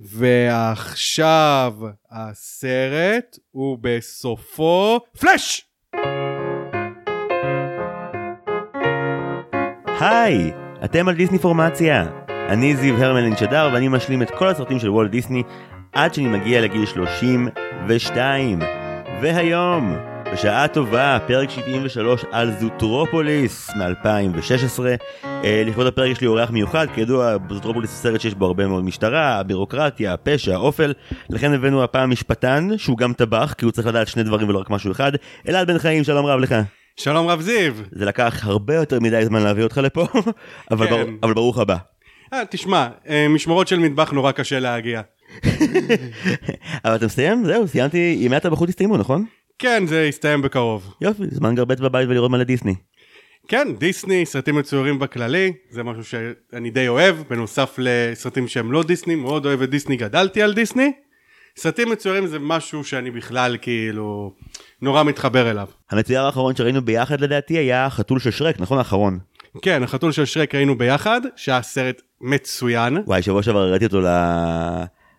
ועכשיו הסרט הוא בסופו פלאש! היי, אתם על דיסני פורמציה. אני זיו הרמלין שדר ואני משלים את כל הסרטים של וולט דיסני עד שאני מגיע לגיל 32. והיום, בשעה טובה, פרק 73 על זוטרופוליס מ-2016. אה, לכבוד הפרק יש לי אורח מיוחד, כידוע זוטרופוליס הוא סרט שיש בו הרבה מאוד משטרה, בירוקרטיה, פשע, אופל. לכן הבאנו הפעם משפטן, שהוא גם טבח, כי הוא צריך לדעת שני דברים ולא רק משהו אחד. אלעד בן חיים, שלום רב לך. שלום רב זיו! זה לקח הרבה יותר מדי זמן להביא אותך לפה, אבל, כן. בר, אבל ברוך הבא. אה, תשמע, אה, משמרות של מטבח נורא קשה להגיע. אבל אתה מסיים? זהו, סיימתי, ימי הטבחות הסתיימו, נכון? כן, זה יסתיים בקרוב. יופי, זמן גרבץ בבית ולראות מלא דיסני. כן, דיסני, סרטים מצוירים בכללי, זה משהו שאני די אוהב, בנוסף לסרטים שהם לא דיסני, מאוד אוהב את דיסני, גדלתי על דיסני. סרטים מצוירים זה משהו שאני בכלל כאילו נורא מתחבר אליו. המצויר האחרון שראינו ביחד לדעתי היה החתול של שרק, נכון האחרון? כן, החתול של שרק ראינו ביחד, שהיה סרט מצוין. וואי, שבוע שעבר הראיתי אותו ל...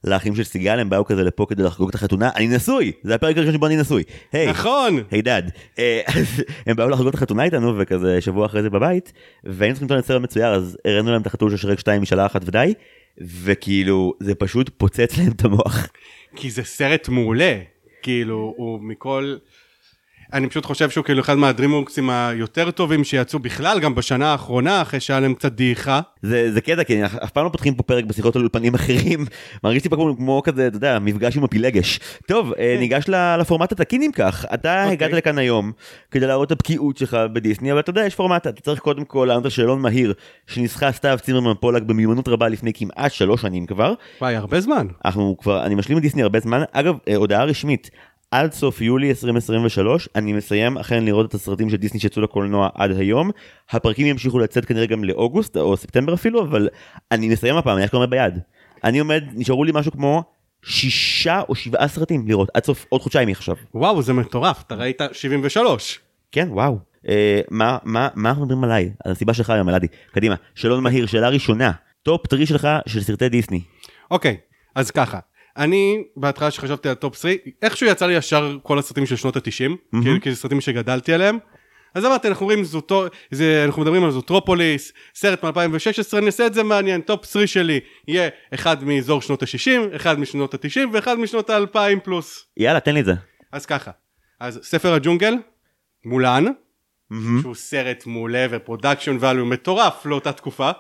לאחים של סיגל, הם באו כזה לפה כדי לחגוג את החתונה, אני נשוי! זה הפרק הראשון שבו אני נשוי. היי, נכון! היי דאד. אה, אז הם באו לחגוג את החתונה איתנו, וכזה שבוע אחרי זה בבית, והיינו צריכים לטעון סרט מצויר, אז הראינו להם את החתול של שרק 2 משאלה אחת ודי, וכאילו, זה פשוט פוצץ להם את המוח. כי זה סרט מעולה, כאילו הוא מכל... אני פשוט חושב שהוא כאילו אחד מהדרימורקסים היותר טובים שיצאו בכלל גם בשנה האחרונה אחרי שהיה להם קצת דעיכה. זה, זה קטע, כי אף פעם לא פותחים פה פרק בשיחות על אולפנים אחרים. מרגיש לי פה כמו, כמו כזה, אתה יודע, מפגש עם הפילגש. טוב, אה, ניגש ל- לפורמט התקין אם כך. אתה אוקיי. הגעת לכאן היום כדי להראות את הבקיאות שלך בדיסני, אבל אתה יודע, יש פורמט, אתה צריך קודם כל לענות על שאלון מהיר שניסחה סתיו צימרמן פולק במיומנות רבה לפני כמעט שלוש שנים כבר. וואי, הרבה זמן. אנחנו כבר, אני משלים את דיסני הרבה זמן. אגב, אה, הודעה רשמית, עד סוף יולי 2023 אני מסיים אכן לראות את הסרטים של דיסני שיצאו לקולנוע עד היום. הפרקים ימשיכו לצאת כנראה גם לאוגוסט או ספטמבר אפילו, אבל אני מסיים הפעם, יש כבר ביד. אני עומד, נשארו לי משהו כמו שישה או שבעה סרטים לראות עד סוף עוד חודשיים עכשיו. וואו, זה מטורף, אתה ראית 73. כן, וואו. אה, מה, מה, מה אנחנו מדברים עליי? על הסיבה שלך היום, אלעדי. קדימה, שאלון מהיר, שאלה ראשונה. top three שלך של סרטי דיסני. אוקיי, אז ככה. אני, בהתחלה שחשבתי על top 3, איכשהו יצא לי ישר כל הסרטים של שנות ה-90, כאילו, כי זה סרטים שגדלתי עליהם. אז אמרתי, אנחנו רואים זוטו, זה, אנחנו מדברים על זוטרופוליס, סרט מ-2016, נעשה את זה מעניין, top 3 שלי יהיה אחד מאזור שנות ה-60, אחד משנות ה-90 ואחד משנות ה-2000 פלוס. יאללה, תן לי את זה. אז ככה, אז ספר הג'ונגל, מולן, שהוא סרט מעולה ו production value מטורף לאותה תקופה.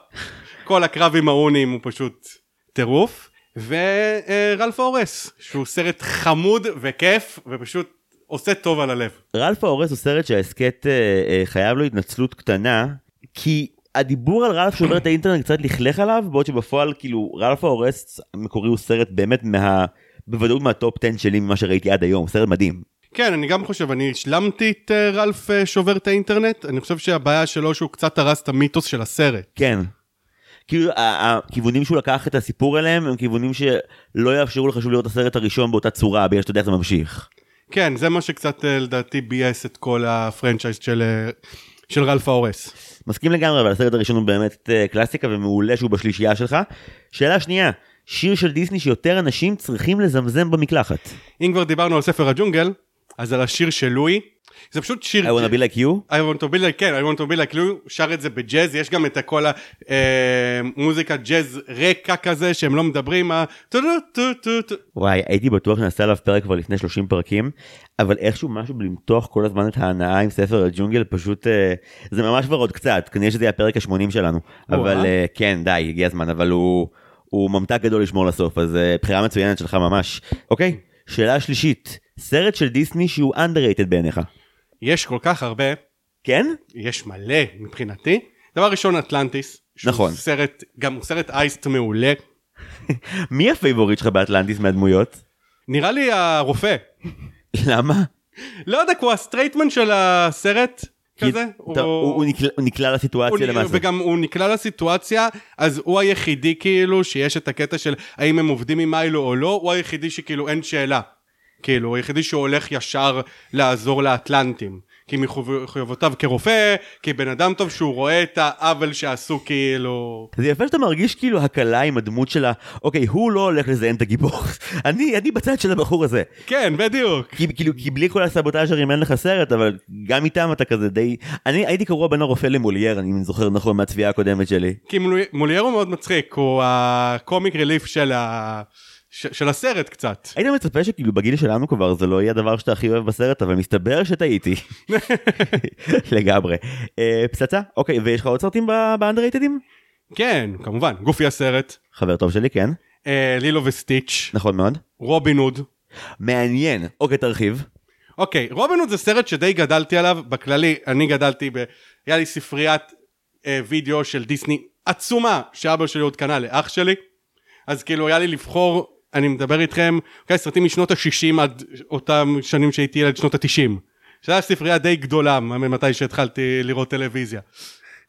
כל הקרב עם ההונים הוא פשוט טירוף. ורלף ההורס, שהוא סרט חמוד וכיף ופשוט עושה טוב על הלב. רלף ההורס הוא סרט שההסכת אה, אה, חייב לו התנצלות קטנה, כי הדיבור על רלף שעובר את האינטרנט קצת לכלך עליו, בעוד שבפועל כאילו רלף ההורס המקורי הוא סרט באמת מה... בוודאות מה top 10 שלי ממה שראיתי עד היום, סרט מדהים. כן, אני גם חושב, אני השלמתי את אה, רלף אה, שובר את האינטרנט, אני חושב שהבעיה שלו שהוא קצת הרס את המיתוס של הסרט. כן. כאילו הכיוונים שהוא לקח את הסיפור אליהם הם כיוונים שלא יאפשרו לך שוב לראות את הסרט הראשון באותה צורה בגלל שאתה יודע זה ממשיך. כן, זה מה שקצת אה, לדעתי ביאס את כל ה franchise של, אה, של רלף ההורס. מסכים לגמרי אבל הסרט הראשון הוא באמת אה, קלאסיקה ומעולה שהוא בשלישייה שלך. שאלה שנייה, שיר של דיסני שיותר אנשים צריכים לזמזם במקלחת. אם כבר דיברנו על ספר הג'ונגל, אז על השיר של לואי, זה פשוט שיר... I wanna be like you? I want to be like, כן, I want to be like הוא שר את זה בג'אז, יש גם את כל המוזיקה ג'אז רקע כזה שהם לא מדברים, ה... וואי, הייתי בטוח שנעשה עליו פרק כבר לפני 30 פרקים, אבל איכשהו משהו בלמתוח כל הזמן את ההנאה עם ספר הג'ונגל, פשוט, אה, זה ממש כבר עוד קצת, כנראה שזה יהיה הפרק ה-80 שלנו. אבל. אה, כן, די, הגיע הזמן, אבל הוא, הוא ממתק גדול לשמור לסוף, אז אה, בחירה מצוינת שלך ממש. אוקיי, שאלה שלישית, סרט של דיסני שהוא underrated בעיניך. יש כל כך הרבה, כן? יש מלא מבחינתי. דבר ראשון אטלנטיס. נכון. סרט, גם הוא סרט אייסט מעולה. מי ה favorite שלך באטלנטיס מהדמויות? נראה לי הרופא. למה? לא יודע, הוא ה straight man של הסרט. כזה. טוב, הוא- הוא נקלע- הוא נקלע הוא- לסיטואציה למעשה. וגם הוא נקלע לסיטואציה, אז הוא היחידי כאילו שיש את הקטע של האם הם עובדים עם מיילו או לא, הוא היחידי שכאילו אין שאלה. כאילו, הוא היחידי שהולך ישר לעזור לאטלנטים. כי מחויבותיו כרופא, כבן אדם טוב שהוא רואה את העוול שעשו כאילו... זה יפה שאתה מרגיש כאילו הקלה עם הדמות שלה, אוקיי, הוא לא הולך לזיין את הגיבור, אני, אני בצד של הבחור הזה. כן, בדיוק. כי, כאילו, כי בלי כל הסבוטאז'רים אין לך סרט, אבל גם איתם אתה כזה די... אני הייתי קרוע בין הרופא למולייר, אני זוכר נכון מהצביעה הקודמת שלי. כי מולייר הוא מאוד מצחיק, הוא הקומיק ריליף של ה... של הסרט קצת. היית מצפה שכאילו בגיל שלנו כבר זה לא יהיה הדבר שאתה הכי אוהב בסרט אבל מסתבר שטעיתי. לגמרי. אה, פצצה אוקיי ויש לך עוד סרטים באנדרייטדים? כן כמובן גופי הסרט. חבר טוב שלי כן. אה, לילו וסטיץ'. נכון מאוד. רובין הוד. מעניין אוקיי תרחיב. אוקיי רובין הוד זה סרט שדי גדלתי עליו בכללי אני גדלתי ב... היה לי ספריית אה, וידאו של דיסני עצומה שאבא שלי עוד קנה לאח שלי. אז כאילו היה לי לבחור אני מדבר איתכם, אוקיי, סרטים משנות ה-60 עד אותם שנים שהייתי ילד שנות ה-90. שזו ספרייה די גדולה ממתי שהתחלתי לראות טלוויזיה.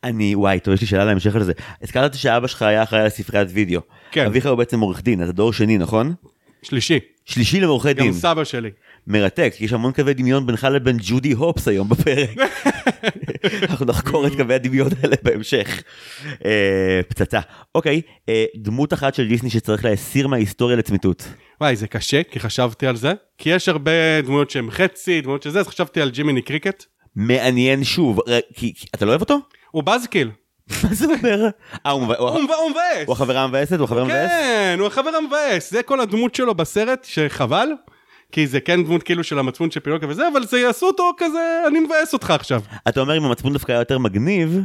אני וואי טוב יש לי שאלה להמשך על זה הזכרת שאבא שלך היה אחראי על ספריית וידאו. כן. אביך הוא בעצם עורך דין אז דור שני נכון? שלישי. שלישי לעורכי דין. גם סבא שלי. מרתק, יש המון קווי דמיון בינך לבין ג'ודי הופס היום בפרק. אנחנו נחקור את קווי הדמיון האלה בהמשך. אה, פצצה. אוקיי, אה, דמות אחת של דיסני שצריך להסיר מההיסטוריה לצמיתות. וואי זה קשה כי חשבתי על זה כי יש הרבה דמויות שהן חצי דמויות שזה אז חשבתי על ג'ימיני קריקט. מעניין שוב כי אתה לא אוהב אותו? הוא בזקיל. מה זה אומר? אה, הוא מבאס. הוא החבר המבאסת? הוא החבר המבאס? כן, הוא החבר המבאס. זה כל הדמות שלו בסרט, שחבל. כי זה כן דמות כאילו של המצפון של פינוקה וזה, אבל זה יעשו אותו כזה, אני מבאס אותך עכשיו. אתה אומר אם המצפון דווקא היה יותר מגניב,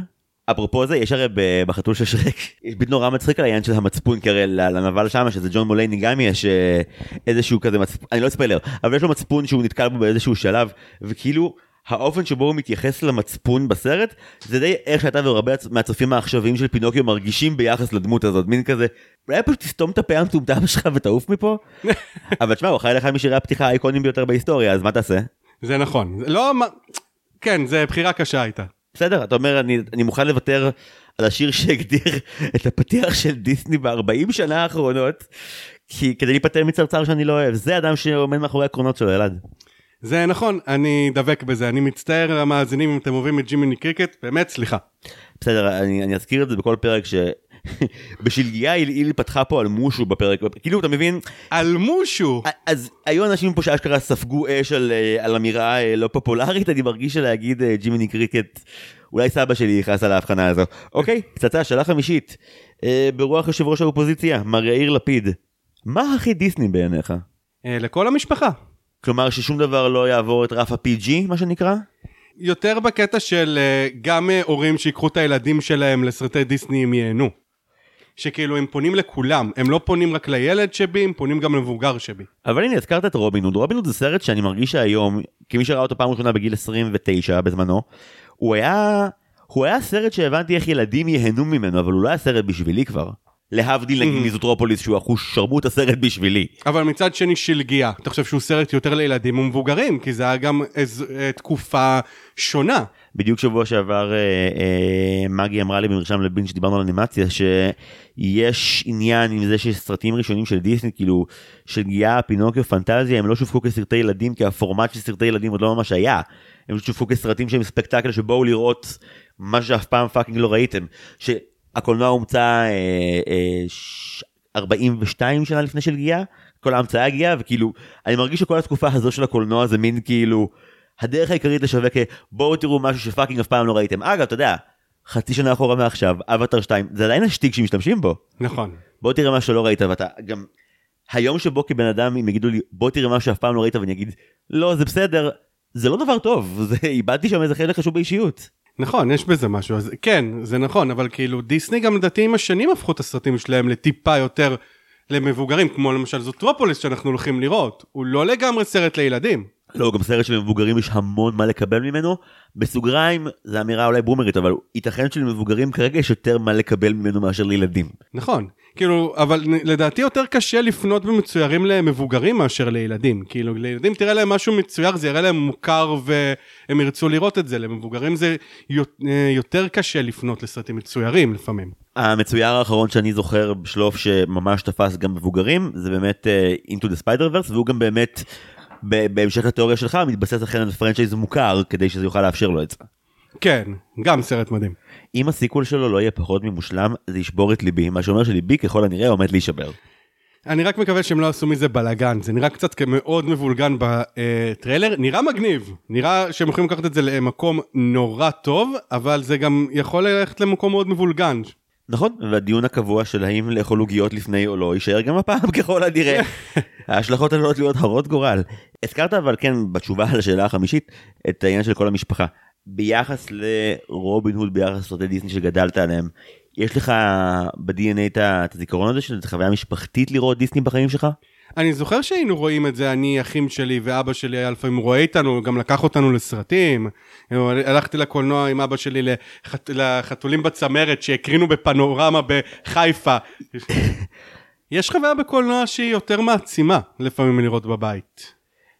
אפרופו זה, יש הרי בחתול של שרק, יש ביט נורא מצחיק על העניין של המצפון, כי הרי לנבל שם, שזה ג'ון מולייני גם יש אה, איזשהו כזה מצפון, אני לא אספיילר, אבל יש לו מצפון שהוא נתקל בו באיזשהו שלב, וכאילו, האופן שבו הוא מתייחס למצפון בסרט זה די איך שאתה והרבה מהצופים העכשוויים של פינוקיו מרגישים ביחס לדמות הזאת מין כזה אולי פשוט תסתום את הפה המטומטם שלך ותעוף מפה אבל תשמע הוא אחראי לך משירי הפתיחה האיקונים ביותר בהיסטוריה אז מה תעשה? זה נכון לא כן זה בחירה קשה הייתה. בסדר אתה אומר אני, אני מוכן לוותר על השיר שהגדיר את הפתיח של דיסני ב-40 שנה האחרונות כי כדי להיפטר מצרצר שאני לא אוהב זה אדם שעומד מאחורי הקרונות שלו אלעד. זה נכון, אני דבק בזה, אני מצטער על המאזינים אם אתם אוהבים את ג'ימיני קריקט, באמת סליחה. בסדר, אני, אני אזכיר את זה בכל פרק ש... בשלגיה אילי פתחה פה על מושו בפרק, כאילו אתה מבין? על מושו? אז היו אנשים פה שאשכרה ספגו אש על, אה, על אמירה אה, לא פופולרית, אני מרגיש שלהגיד אה, ג'ימיני קריקט, אולי סבא שלי יכעס על ההבחנה הזו. אוקיי, פצצה, שאלה חמישית. ברוח יושב ראש האופוזיציה, מר יאיר לפיד, מה הכי דיסני בעיניך? לכל המשפחה. כלומר ששום דבר לא יעבור את רף ה-PG מה שנקרא? יותר בקטע של אה, גם אה, הורים שיקחו את הילדים שלהם לסרטי דיסני הם ייהנו. שכאילו הם פונים לכולם, הם לא פונים רק לילד שבי, הם פונים גם למבוגר שבי. אבל הנה הזכרת את רובין הוד, רובין הוד זה סרט שאני מרגיש שהיום, כמי שראה אותו פעם ראשונה בגיל 29 בזמנו, הוא היה, הוא היה סרט שהבנתי איך ילדים ייהנו ממנו, אבל הוא לא היה סרט בשבילי כבר. להבדיל נגיד mm. מזוטרופוליס שהוא אחוש שרמוט הסרט בשבילי. אבל מצד שני שלגיה, אתה חושב שהוא סרט יותר לילדים ומבוגרים, כי זה היה גם איזו אה, תקופה שונה. בדיוק שבוע שעבר אה, אה, מגי אמרה לי במרשם לבין שדיברנו על אנימציה שיש עניין עם זה שיש סרטים ראשונים של דיסני כאילו שלגיה פינוקיו פנטזיה הם לא שווקו כסרטי ילדים כי הפורמט של סרטי ילדים עוד לא ממש היה הם שווקו כסרטים שהם ספקטקל שבואו לראות מה שאף פעם fucking לא ראיתם. ש... הקולנוע הומצא אה, אה, 42 שנה לפני שלגיה, כל ההמצאה הגיעה, וכאילו, אני מרגיש שכל התקופה הזו של הקולנוע זה מין כאילו, הדרך העיקרית לשווק, בואו תראו משהו ש fucking אף פעם לא ראיתם. אגב, אתה יודע, חצי שנה אחורה מעכשיו, אווטאר 2, זה עדיין השטיק שמשתמשים בו. נכון. בוא תראה מה שלא ראית, ואתה גם, היום שבו כבן אדם, אם יגידו לי, בוא תראה מה שאף פעם לא ראית, ואני אגיד, לא, זה בסדר, זה לא דבר טוב, זה, איבדתי שם איזה חלק חשוב באישיות. נכון, יש בזה משהו, אז כן, זה נכון, אבל כאילו דיסני גם לדעתי עם השנים הפכו את הסרטים שלהם לטיפה יותר למבוגרים, כמו למשל זוטרופוליס שאנחנו הולכים לראות, הוא לא לגמרי סרט לילדים. לא, גם סרט של מבוגרים יש המון מה לקבל ממנו. בסוגריים, זו אמירה אולי בומרית, אבל ייתכן שלמבוגרים כרגע יש יותר מה לקבל ממנו מאשר לילדים. נכון, כאילו, אבל לדעתי יותר קשה לפנות במצוירים למבוגרים מאשר לילדים. כאילו, לילדים תראה להם משהו מצויר, זה יראה להם מוכר והם ירצו לראות את זה. למבוגרים זה יותר קשה לפנות לסרטים מצוירים לפעמים. המצויר האחרון שאני זוכר בשלוף שממש תפס גם מבוגרים, זה באמת uh, Into the Spider-Verse, והוא גם באמת... בהמשך לתיאוריה שלך מתבסס אכן על פרנצ'ייז מוכר כדי שזה יוכל לאפשר לו את זה. כן, גם סרט מדהים. אם הסיקוול שלו לא יהיה פחות ממושלם זה ישבור את ליבי מה שאומר שליבי ככל הנראה עומד להישבר. אני רק מקווה שהם לא עשו מזה בלאגן, זה נראה קצת מאוד מבולגן בטריילר, נראה מגניב, נראה שהם יכולים לקחת את זה למקום נורא טוב, אבל זה גם יכול ללכת למקום מאוד מבולגן. נכון והדיון הקבוע של האם לאכול עוגיות לפני או לא יישאר גם הפעם ככל הנראה. ההשלכות עלולות להיות הרות גורל. הזכרת אבל כן בתשובה על השאלה החמישית את העניין של כל המשפחה. ביחס לרובין הוד ביחס לסרטי דיסני שגדלת עליהם יש לך ב-DNA את הזיכרון הזה של חוויה משפחתית לראות דיסני בחיים שלך? אני זוכר שהיינו רואים את זה, אני, אחים שלי ואבא שלי היה לפעמים רואה איתנו, גם לקח אותנו לסרטים. הלכתי לקולנוע עם אבא שלי לחת... לחתולים בצמרת שהקרינו בפנורמה בחיפה. יש חוויה בקולנוע שהיא יותר מעצימה לפעמים מלראות בבית.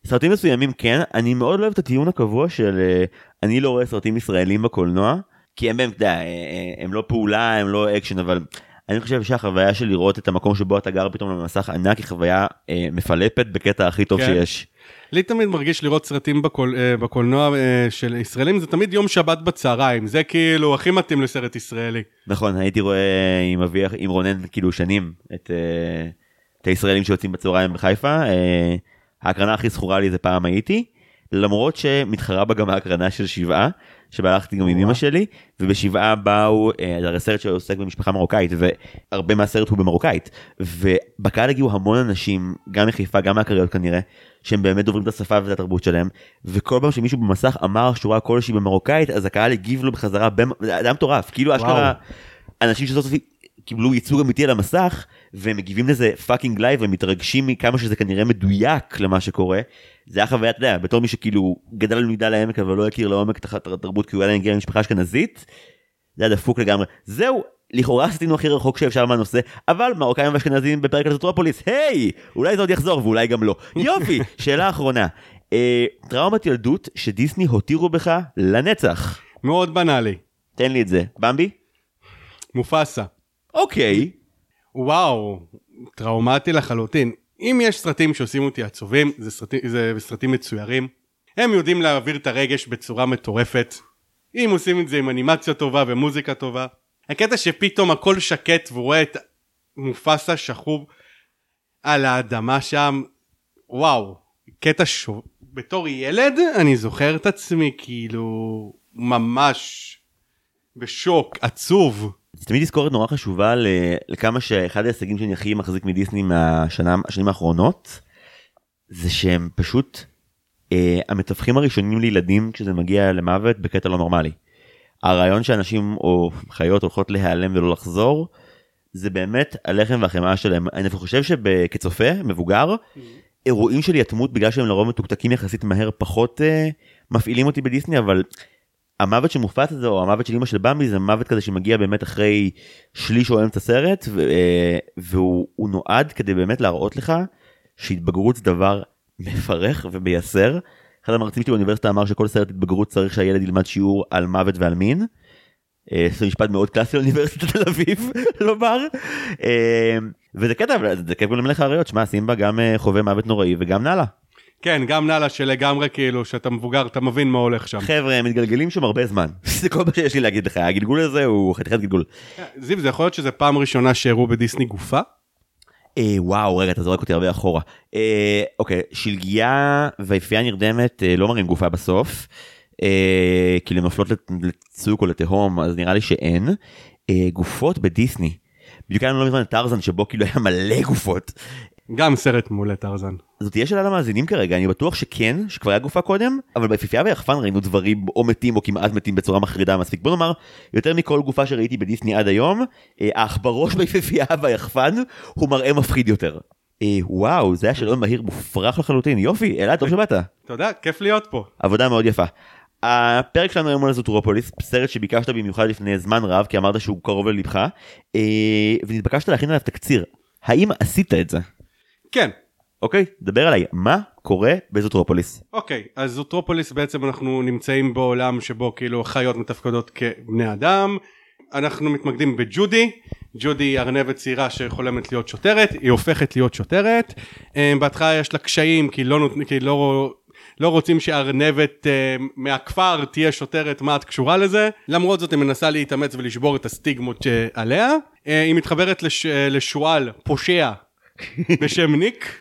סרטים מסוימים כן אני מאוד לא אוהב את הטיעון הקבוע של אה, אני לא רואה סרטים ישראלים בקולנוע כי הם באמת אה, אה, הם לא פעולה הם לא אקשן אבל אני חושב שהחוויה של לראות את המקום שבו אתה גר פתאום במסך ענק היא חוויה אה, מפלפת בקטע הכי טוב כן. שיש. לי תמיד מרגיש לראות סרטים בקול, אה, בקולנוע אה, של ישראלים, זה תמיד יום שבת בצהריים, זה כאילו הכי מתאים לסרט ישראלי. נכון הייתי רואה עם אבי עם רונן כאילו שנים את, אה, את הישראלים שיוצאים בצהריים בחיפה אה, ההקרנה הכי זכורה לי זה פעם הייתי למרות שמתחרה בה גם ההקרנה של שבעה שבה הלכתי גם עם אמא שלי ובשבעה באו אה, זה הרי סרט שעוסק במשפחה מרוקאית והרבה מהסרט הוא במרוקאית. ובקהל הגיעו המון אנשים גם מחיפה גם מהקריות כנראה שהם באמת דוברים את השפה ואת התרבות שלהם. וכל פעם שמישהו במסך אמר שורה כלשהי במרוקאית אז הקהל הגיב לו בחזרה. זה היה מטורף. כאילו אשכרה אנשים שסוף סוף קיבלו ייצוג אמיתי על המסך והם מגיבים לזה fucking live ומתרגשים מכמה שזה כנראה מדויק למה שקורה. זה היה חוויה אתה יודע בתור מי שכאילו גדל במגדל העמק אבל לא הכיר לעומק את התרבות כי הוא עדיין הגיע ממשפחה אשכנזית. זה היה דפוק לגמרי זהו לכאורה עשינו הכי רחוק שאפשר מהנושא אבל מרוקאים ואשכנזים בפרק על זוטרופוליס היי אולי זה עוד יחזור ואולי גם לא יופי שאלה אחרונה אה, טראומת ילדות שדיסני הותירו בך לנצח מאוד בנאלי. תן לי את זה במבי מופסה. אוקיי וואו, טראומטי לחלוטין. אם יש סרטים שעושים אותי עצובים, זה סרטים, זה סרטים מצוירים. הם יודעים להעביר את הרגש בצורה מטורפת. אם עושים את זה עם אנימציה טובה ומוזיקה טובה. הקטע שפתאום הכל שקט והוא רואה את מופסה שכוב על האדמה שם, וואו, קטע ש... בתור ילד אני זוכר את עצמי כאילו ממש בשוק, עצוב. תמיד תזכורת נורא חשובה לכמה שאחד ההישגים שאני הכי מחזיק מדיסני מהשנה השנים האחרונות זה שהם פשוט אה, המתווכים הראשונים לילדים כשזה מגיע למוות בקטע לא נורמלי. הרעיון שאנשים או חיות הולכות להיעלם ולא לחזור זה באמת הלחם והחמאה שלהם אני חושב שכצופה מבוגר אירועים של יתמות בגלל שהם לרוב מתוקתקים יחסית מהר פחות אה, מפעילים אותי בדיסני אבל המוות שמופץ הזה או המוות של אמא של במבי זה מוות כזה שמגיע באמת אחרי שליש או אמצע סרט אה, והוא הוא נועד כדי באמת להראות לך שהתבגרות זה דבר מפרך ומייסר. אחד המרצים שלי באוניברסיטה אמר שכל סרט התבגרות צריך שהילד ילמד שיעור על מוות ועל מין. אה, זה משפט מאוד קלאסי לאוניברסיטת תל אביב לומר אה, וזה קטע זה כיף גם למלך האריות שמע סימבה גם חווה מוות נוראי וגם נאלה. כן, גם נאלה שלגמרי כאילו, שאתה מבוגר, אתה מבין מה הולך שם. חבר'ה הם מתגלגלים שם הרבה זמן זה כל מה שיש לי להגיד לך הגלגול הזה הוא חתיכת גלגול. זיו, זה יכול להיות שזה פעם ראשונה שהראו בדיסני גופה? אה, וואו רגע אתה זורק אותי הרבה אחורה אה, אוקיי שלגיה ויפייה נרדמת אה, לא מראים גופה בסוף אה, כאילו הן נופלות לצוק או לתהום אז נראה לי שאין אה, גופות בדיסני. בדיוק היה לנו לא מזמן את טרזן שבו כאילו היה מלא גופות. גם סרט מעולה טרזן. זאת תהיה שאלה למאזינים כרגע אני בטוח שכן שכבר היה גופה קודם אבל ביפיפייה ויחפן ראינו דברים או מתים או כמעט מתים בצורה מחרידה מספיק בוא נאמר יותר מכל גופה שראיתי בדיסני עד היום אה, העכברוש ביפיפייה והיחפן הוא מראה מפחיד יותר. אה, וואו זה היה שאלון מהיר מופרך לחלוטין יופי אלעד טוב שבאת יודע, כיף להיות פה. עבודה מאוד יפה. הפרק שלנו היום על זוטרופוליס סרט שביקשת במיוחד לפני זמן רב כי אמרת שהוא קרוב ללבך אה, ונתבקשת להכין עליו תקציר האם עשית את זה כן. אוקיי דבר עליי מה קורה בזוטרופוליס. אוקיי, אז זוטרופוליס בעצם אנחנו נמצאים בעולם שבו כאילו חיות מתפקדות כבני אדם. אנחנו מתמקדים בג'ודי. ג'ודי היא ארנבת צעירה שחולמת להיות שוטרת, היא הופכת להיות שוטרת. אה, בהתחלה יש לה קשיים כי לא, נות- כי לא, לא רוצים שארנבת אה, מהכפר תהיה שוטרת, מה את קשורה לזה? למרות זאת היא מנסה להתאמץ ולשבור את הסטיגמות שעליה. אה, היא מתחברת לש, אה, לשועל פושע בשם ניק.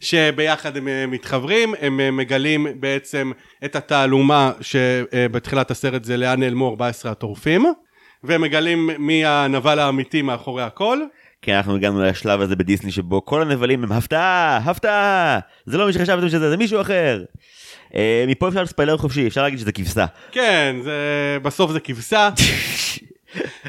שביחד הם אה, מתחברים, הם אה, מגלים בעצם את התעלומה שבתחילת הסרט זה לאן נעלמו 14 הטורפים, והם מגלים מי הנבל האמיתי מאחורי הכל. כן, אנחנו הגענו לשלב הזה בדיסני שבו כל הנבלים הם הפתעה, הפתעה! זה לא מי שחשבתם שזה, זה מישהו אחר. אה, מפה אפשר לספיילר חופשי, אפשר להגיד שזה כבשה. כן, זה... בסוף זה כבשה.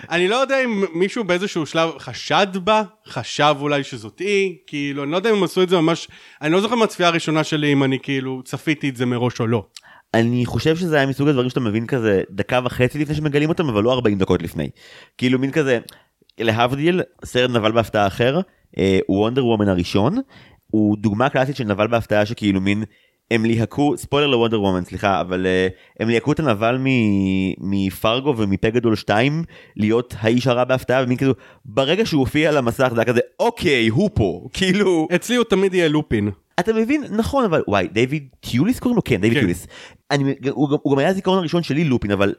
אני לא יודע אם מישהו באיזשהו שלב חשד בה, חשב אולי שזאת היא, כאילו, אני לא יודע אם הם עשו את זה ממש, אני לא זוכר מהצפייה הראשונה שלי אם אני כאילו צפיתי את זה מראש או לא. אני חושב שזה היה מסוג הדברים שאתה מבין כזה דקה וחצי לפני שמגלים אותם, אבל לא 40 דקות לפני. כאילו מין כזה, להבדיל, סרט נבל בהפתעה אחר, וונדר וומן הראשון, הוא דוגמה קלאסית של נבל בהפתעה שכאילו מין, הם ליהקו, ספוילר לוונדר וומן סליחה, אבל uh, הם ליהקו את הנבל מפרגו ומפגדול 2 להיות האיש הרע בהפתעה, ומין כאילו, ברגע שהוא הופיע על המסך זה היה כזה, אוקיי, הוא פה, כאילו... אצלי הוא תמיד יהיה לופין. אתה מבין נכון אבל וואי דיוויד טיוליס קוראים לו כן דיוויד כן. טיוליס. אני, הוא, הוא גם היה הזיכרון הראשון שלי לופין אבל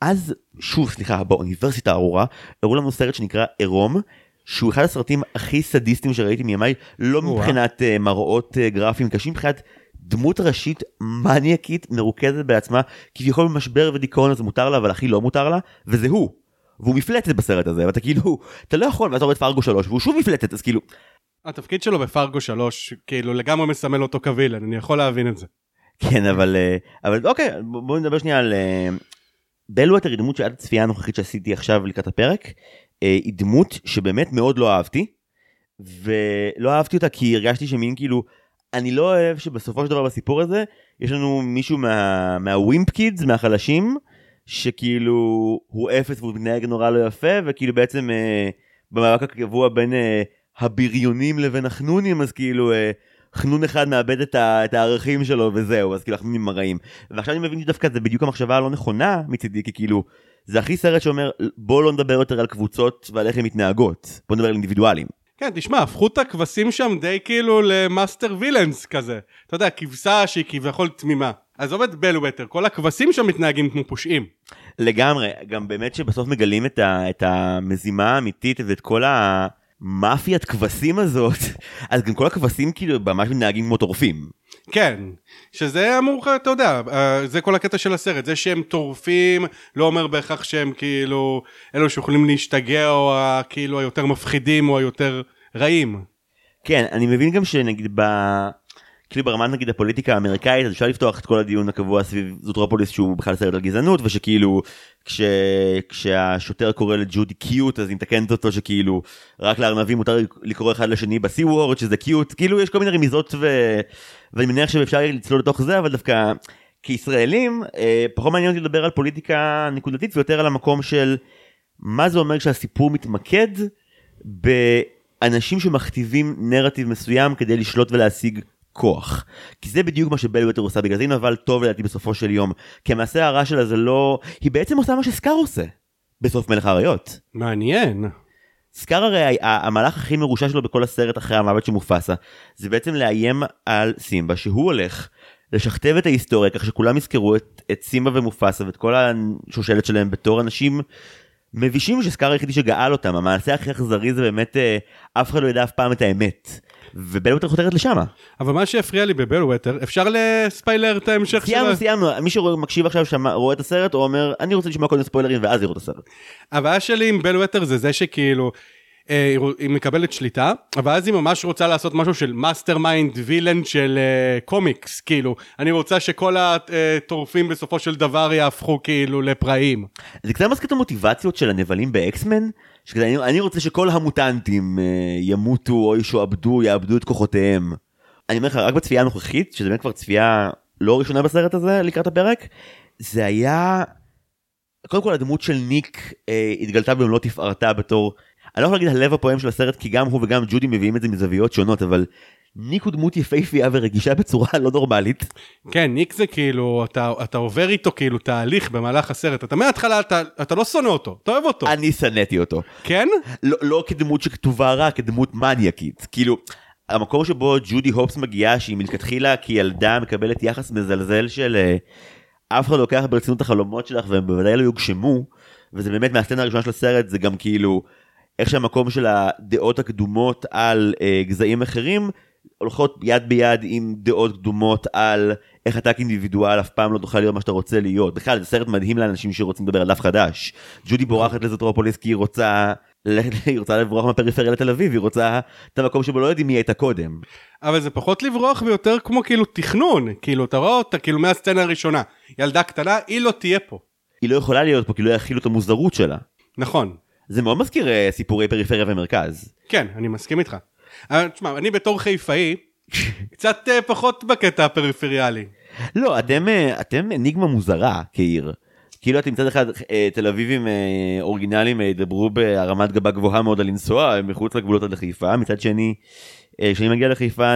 אז שוב סליחה באוניברסיטה הארורה הראו לנו סרט שנקרא עירום. שהוא אחד הסרטים הכי סדיסטיים שראיתי מימיי לא או-אה. מבחינת uh, מראות uh, גרפיים קשים מבחינת דמות ראשית מניאקית מרוכזת בעצמה כביכול במשבר ודיכאון אז מותר לה אבל הכי לא מותר לה וזה הוא. והוא מפלטת בסרט הזה ואתה כאילו אתה לא יכול ואתה רואה את פרגו 3 והוא שוב מפלטת אז כאילו התפקיד שלו בפרגו 3, כאילו לגמרי מסמל אותו כווילן, אני יכול להבין את זה. כן אבל אה, אבל אוקיי ב- בואו נדבר שנייה על אה, בלווטר היא דמות שעד הצפייה הנוכחית שעשיתי עכשיו לקראת הפרק אה, היא דמות שבאמת מאוד לא אהבתי ולא אהבתי אותה כי הרגשתי שמין כאילו אני לא אוהב שבסופו של דבר בסיפור הזה יש לנו מישהו מה, מהווימפ קידס מהחלשים שכאילו הוא אפס והוא מתנהג נורא לא יפה וכאילו בעצם אה, במאבק הקבוע בין אה, הבריונים לבין החנונים אז כאילו אה, חנון אחד מאבד את, ה, את הערכים שלו וזהו אז כאילו החנונים הרעים ועכשיו אני מבין שדווקא זה בדיוק המחשבה הלא נכונה מצידי כי כאילו זה הכי סרט שאומר בוא לא נדבר יותר על קבוצות ועל איך הן מתנהגות בוא נדבר על אינדיבידואלים. כן, תשמע, הפכו את הכבשים שם די כאילו ל master villains כזה. אתה יודע, כבשה שהיא כביכול תמימה. עזוב את בלוותר, כל הכבשים שם מתנהגים כמו פושעים. לגמרי, גם באמת שבסוף מגלים את, ה, את המזימה האמיתית ואת כל המאפיית כבשים הזאת, אז גם כל הכבשים כאילו ממש מתנהגים כמו טורפים. כן, שזה אמור, אתה יודע, אה, זה כל הקטע של הסרט, זה שהם טורפים לא אומר בהכרח שהם כאילו אלו שיכולים להשתגע או כאילו היותר מפחידים או היותר רעים. כן, אני מבין גם שנגיד ב... כאילו ברמת נגיד הפוליטיקה האמריקאית אז אפשר לפתוח את כל הדיון הקבוע סביב זוטרופוליס שהוא בכלל סרט על גזענות ושכאילו כש... כשהשוטר קורא לג'ודי קיוט אז היא מתקנת אותו שכאילו רק לארנבים מותר לקרוא אחד לשני בסי וורד שזה קיוט. כאילו יש כל מיני רמיזות ו... ואני מניח שאפשר לצלול לתוך זה אבל דווקא כישראלים אה, פחות מעניין אותי לדבר על פוליטיקה נקודתית ויותר על המקום של מה זה אומר כשהסיפור מתמקד באנשים שמכתיבים נרטיב מסוים כדי לשלוט ולהשיג כוח. כי זה בדיוק מה שבלווטר עושה, בגלל זה היא נבל טוב לדעתי בסופו של יום. כי המעשה הרע שלה זה לא... היא בעצם עושה מה שסקאר עושה. בסוף מלך האריות. מעניין. סקאר הרי המהלך הכי מרושע שלו בכל הסרט אחרי המוות של מופסה זה בעצם לאיים על סימבה שהוא הולך לשכתב את ההיסטוריה כך שכולם יזכרו את, את סימבה ומופסה ואת כל השושלת שלהם בתור אנשים מבישים שסקאר היחידי שגאל אותם המעשה הכי אכזרי זה באמת אה, אף אחד לא ידע אף פעם את האמת ובלווטר חותרת לשמה. אבל מה שהפריע לי בבלווטר, אפשר לספיילר את ההמשך סיימנו שלה? סיימנו מי שמקשיב עכשיו שמע, רואה את הסרט הוא אומר אני רוצה לשמוע קודם ספוילרים ואז לראות את הסרט. הבעיה שלי עם בלווטר זה זה שכאילו, אה, היא מקבלת שליטה, אבל אז היא ממש רוצה לעשות משהו של mastermind villain של אה, קומיקס, כאילו, אני רוצה שכל הטורפים בסופו של דבר יהפכו כאילו לפראים. זה קצת מזכיר את המוטיבציות של הנבלים באקסמן, שכזה, אני, אני רוצה שכל המוטנטים אה, ימותו או ישועבדו, יאבדו את כוחותיהם. אני אומר לך, רק בצפייה הנוכחית, שזה באמת כבר צפייה לא ראשונה בסרט הזה לקראת הפרק, זה היה... קודם כל הדמות של ניק אה, התגלתה במלוא תפארתה בתור... אני לא יכול להגיד הלב הפועם של הסרט, כי גם הוא וגם ג'ודי מביאים את זה מזוויות שונות, אבל ניק הוא דמות יפהפייה ורגישה בצורה לא נורמלית. כן, ניק זה כאילו, אתה, אתה עובר איתו כאילו תהליך במהלך הסרט. אתה מההתחלה, אתה, אתה לא שונא אותו, אתה אוהב אותו. אני שנאתי אותו. כן? לא, לא כדמות שכתובה רע, כדמות מניאקית. כאילו, המקום שבו ג'ודי הופס מגיעה, שהיא מלכתחילה כילדה מקבלת יחס מזלזל של אה, אף אחד לא לוקח ברצינות את החלומות שלך והם בוודאי לא יוגשמו, וזה באמת מהסצנה הראשונה של הסרט, זה גם כאילו, איך שהמקום של הדעות הקדומות על אה, גזעים אחרים, הולכות יד ביד עם דעות קדומות על איך אתה כאינדיבידואל אף פעם לא תוכל להיות מה שאתה רוצה להיות. בכלל זה סרט מדהים לאנשים שרוצים לדבר על דף חדש. ג'ודי בורחת לזוטרופוליס כי היא רוצה, היא רוצה לברוח מהפריפריה לתל אביב, היא רוצה את המקום שבו לא יודעים מי הייתה קודם. אבל זה פחות לברוח ויותר כמו כאילו תכנון, כאילו אתה רואה אותה כאילו מהסצנה הראשונה. ילדה קטנה, היא לא תהיה פה. היא לא יכולה להיות פה כי לא יכילו את המוזרות שלה. נכון. זה מאוד מזכיר אה, סיפורי פריפריה ומרכז. כן, אני מסכים איתך. אבל תשמע, אני בתור חיפאי, קצת אה, פחות בקטע הפריפריאלי. לא, אתם, אה, אתם אניגמה מוזרה כעיר. כאילו אתם מצד אחד אה, תל אביבים אה, אורגינליים אה, ידברו בהרמת גבה גבוהה מאוד על לנסוע מחוץ לגבולות עד לחיפה, מצד שני, אה, כשאני מגיע לחיפה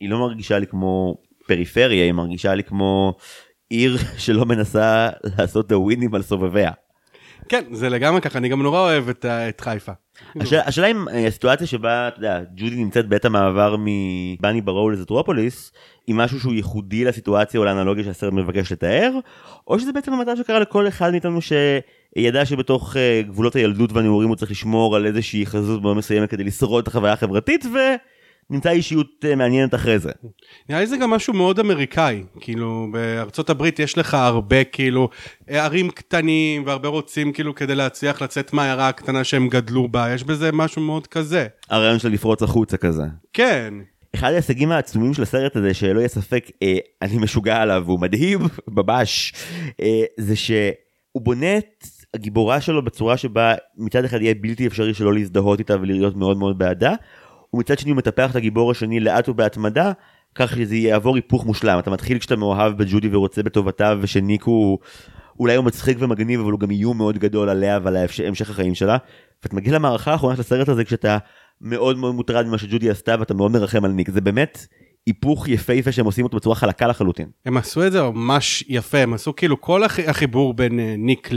היא לא מרגישה לי כמו פריפריה, היא מרגישה לי כמו עיר שלא מנסה לעשות את הווינים על סובביה. כן, זה לגמרי ככה, אני גם נורא אוהב את, את חיפה. השאלה, אם אה, הסיטואציה שבה, אתה יודע, ג'ודי נמצאת בעת המעבר מבני ברור לזטרופוליס, היא משהו שהוא ייחודי לסיטואציה או לאנלוגיה שהסרט מבקש לתאר, או שזה בעצם המצב שקרה לכל אחד מאיתנו שידע שבתוך אה, גבולות הילדות והנעורים הוא צריך לשמור על איזושהי חזות מאוד מסוימת כדי לשרוד את החוויה החברתית, ונמצא אישיות אה, מעניינת אחרי זה. נראה לי זה גם משהו מאוד אמריקאי, כאילו בארצות הברית יש לך הרבה כאילו ערים קטנים והרבה רוצים כאילו כדי להצליח לצאת מהעיירה הקטנה שהם גדלו בה, יש בזה משהו מאוד כזה. הרעיון של לפרוץ החוצה כזה. כן, אחד ההישגים העצומים של הסרט הזה, שלא יהיה ספק, אה, אני משוגע עליו, והוא מדהים, ממש, אה, זה שהוא בונה את הגיבורה שלו בצורה שבה מצד אחד יהיה בלתי אפשרי שלא להזדהות איתה ולהיות מאוד מאוד בעדה, ומצד שני הוא מטפח את הגיבור השני לאט ובהתמדה, כך שזה יעבור היפוך מושלם. אתה מתחיל כשאתה מאוהב בג'ודי ורוצה בטובתה, ושניק הוא... אולי הוא מצחיק ומגניב, אבל הוא גם איום מאוד גדול עליה ועל המשך החיים שלה. ואתה מגיע למערכה האחרונה של הסרט הזה כשאתה מאוד מאוד מוטרד ממה שג'ודי עשתה ואתה מאוד מרחם על ניק. זה באמת היפוך יפהפה שהם עושים אותו בצורה חלקה לחלוטין. הם עשו את זה ממש יפה, הם עשו כאילו כל הח- החיבור בין אה, ניק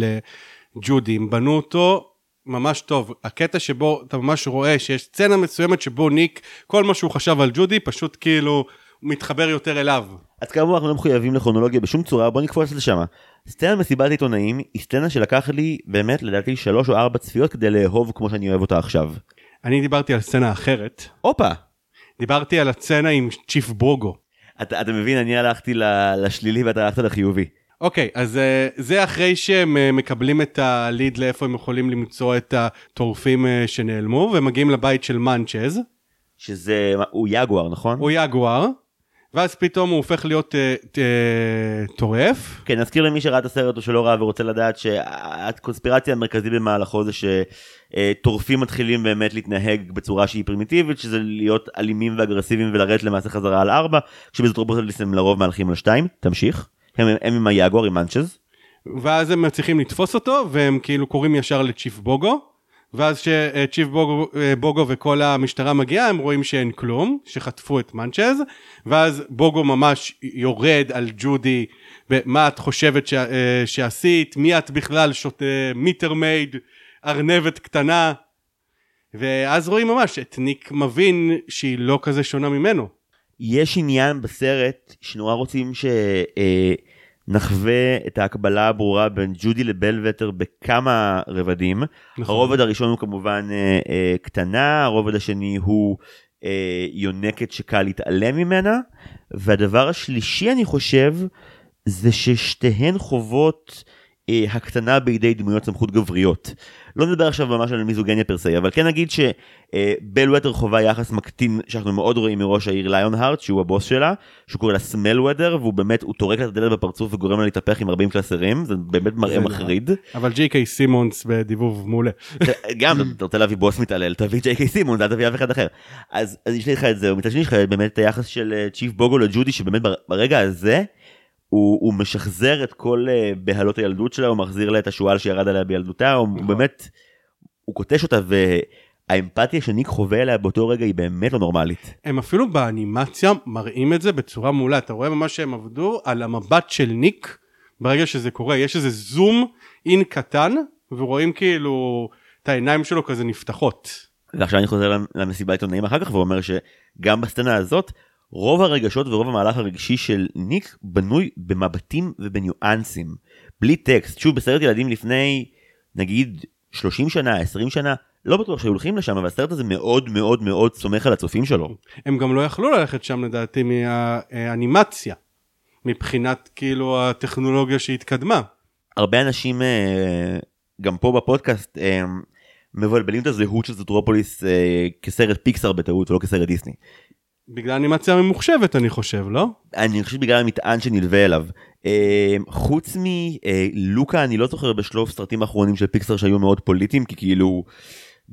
לג'ודי, הם בנו אותו ממש טוב. הקטע שבו אתה ממש רואה שיש סצנה מסוימת שבו ניק, כל מה שהוא חשב על ג'ודי, פשוט כאילו מתחבר יותר אליו. אז כאמור אנחנו לא מחויבים לכרונולוגיה בשום צורה בוא נקפוץ לשם. סצנה מסיבת עיתונאים היא סצנה שלקח לי באמת לדעתי שלוש או ארבע צפיות כדי לאהוב כמו שאני אוהב אותה עכשיו. אני דיברתי על סצנה אחרת, הופה. דיברתי על הסצנה עם צ'יף בוגו. אתה, אתה מבין אני הלכתי לשלילי ואתה הלכת לחיובי. אוקיי, אז אה, זה אחרי שהם אה, מקבלים את הליד לאיפה הם יכולים למצוא את הטורפים אה, שנעלמו, ומגיעים לבית של מאנצ'ז, שזה הוא יגואר נכון? הוא יגואר, ואז פתאום הוא הופך להיות טורף. כן נזכיר למי שראה את הסרט או שלא ראה ורוצה לדעת שהקונספירציה המרכזית במהלכו זה שטורפים מתחילים באמת להתנהג בצורה שהיא פרימיטיבית שזה להיות אלימים ואגרסיביים ולרדת למעשה חזרה על ארבע כשבזוטרופוליס הם לרוב מהלכים על שתיים תמשיך הם, הם עם היגואר עם מאנצ'ז ואז הם מצליחים לתפוס אותו, והם כאילו קוראים ישר לצ'יף בוגו. ואז כשצ'יף בוגו, אה, בוגו וכל המשטרה מגיעה, הם רואים שאין כלום, שחטפו את מנצ'ז, ואז בוגו ממש יורד על ג'ודי, מה את חושבת ש, אה, שעשית, מי את בכלל, שוט, אה, מיטר מייד, ארנבת קטנה, ואז רואים ממש את ניק מבין שהיא לא כזה שונה ממנו. יש עניין בסרט שנורא רוצים שנחווה את ההקבלה הברורה בין ג'ודי לבלווטר בכמה רבדים. נכון. הרובד הראשון הוא כמובן אה, אה, קטנה, הרובד השני הוא אה, יונקת שקל להתעלם ממנה, והדבר השלישי אני חושב זה ששתיהן חוות אה, הקטנה בידי דמויות סמכות גבריות. לא נדבר עכשיו ממש על מיזוגניה פר סי, אבל כן נגיד שבל ווטר חווה יחס מקטין שאנחנו מאוד רואים מראש העיר ליון הארט, שהוא הבוס שלה, שהוא קורא לה סמלוותר, והוא באמת, הוא טורק לה את הדלת בפרצוף וגורם לה להתהפך עם 40 קלסרים, זה באמת מראה מחריד. אבל ג'י קיי סימונס בדיבוב מעולה. גם אתה רוצה להביא בוס מתעלל תביא ג'יי קיי סימונס אל תביא אף אחד אחר אז יש לך את זה ומצד שני יש לך באמת את היחס של אה, chief בוגו לג'ודי שבאמת בר- ברגע הזה הוא, הוא משחזר את כל אה, בהלות הילדות שלה הוא מחזיר לה את השועל שירד עליה בילדותה הוא נכון. באמת הוא כותש אותה האמפתיה שניק חווה אליה באותו רגע היא באמת לא נורמלית. הם אפילו באנימציה מראים את זה בצורה מעולה, אתה רואה ממש שהם עבדו על המבט של ניק ברגע שזה קורה, יש איזה זום אין קטן, ורואים כאילו את העיניים שלו כזה נפתחות. ועכשיו אני חוזר למסיבת עיתונאים אחר כך ואומר שגם בסצנה הזאת רוב הרגשות ורוב המהלך הרגשי של ניק בנוי במבטים ובניואנסים בלי טקסט שוב בסרט ילדים לפני נגיד 30 שנה 20 שנה לא בטוח שהיו הולכים לשם אבל הסרט הזה מאוד מאוד מאוד סומך על הצופים שלו. הם גם לא יכלו ללכת שם לדעתי מהאנימציה מבחינת כאילו הטכנולוגיה שהתקדמה. הרבה אנשים אה, גם פה בפודקאסט אה, מבלבלים את הזהות של זוטרופוליס אה, כסרט פיקסאר בטעות ולא כסרט דיסני. בגלל אנימציה ממוחשבת אני חושב לא? אני חושב בגלל המטען שנלווה אליו. חוץ מלוקה אני לא זוכר בשלוף סרטים האחרונים של פיקסאר שהיו מאוד פוליטיים כי כאילו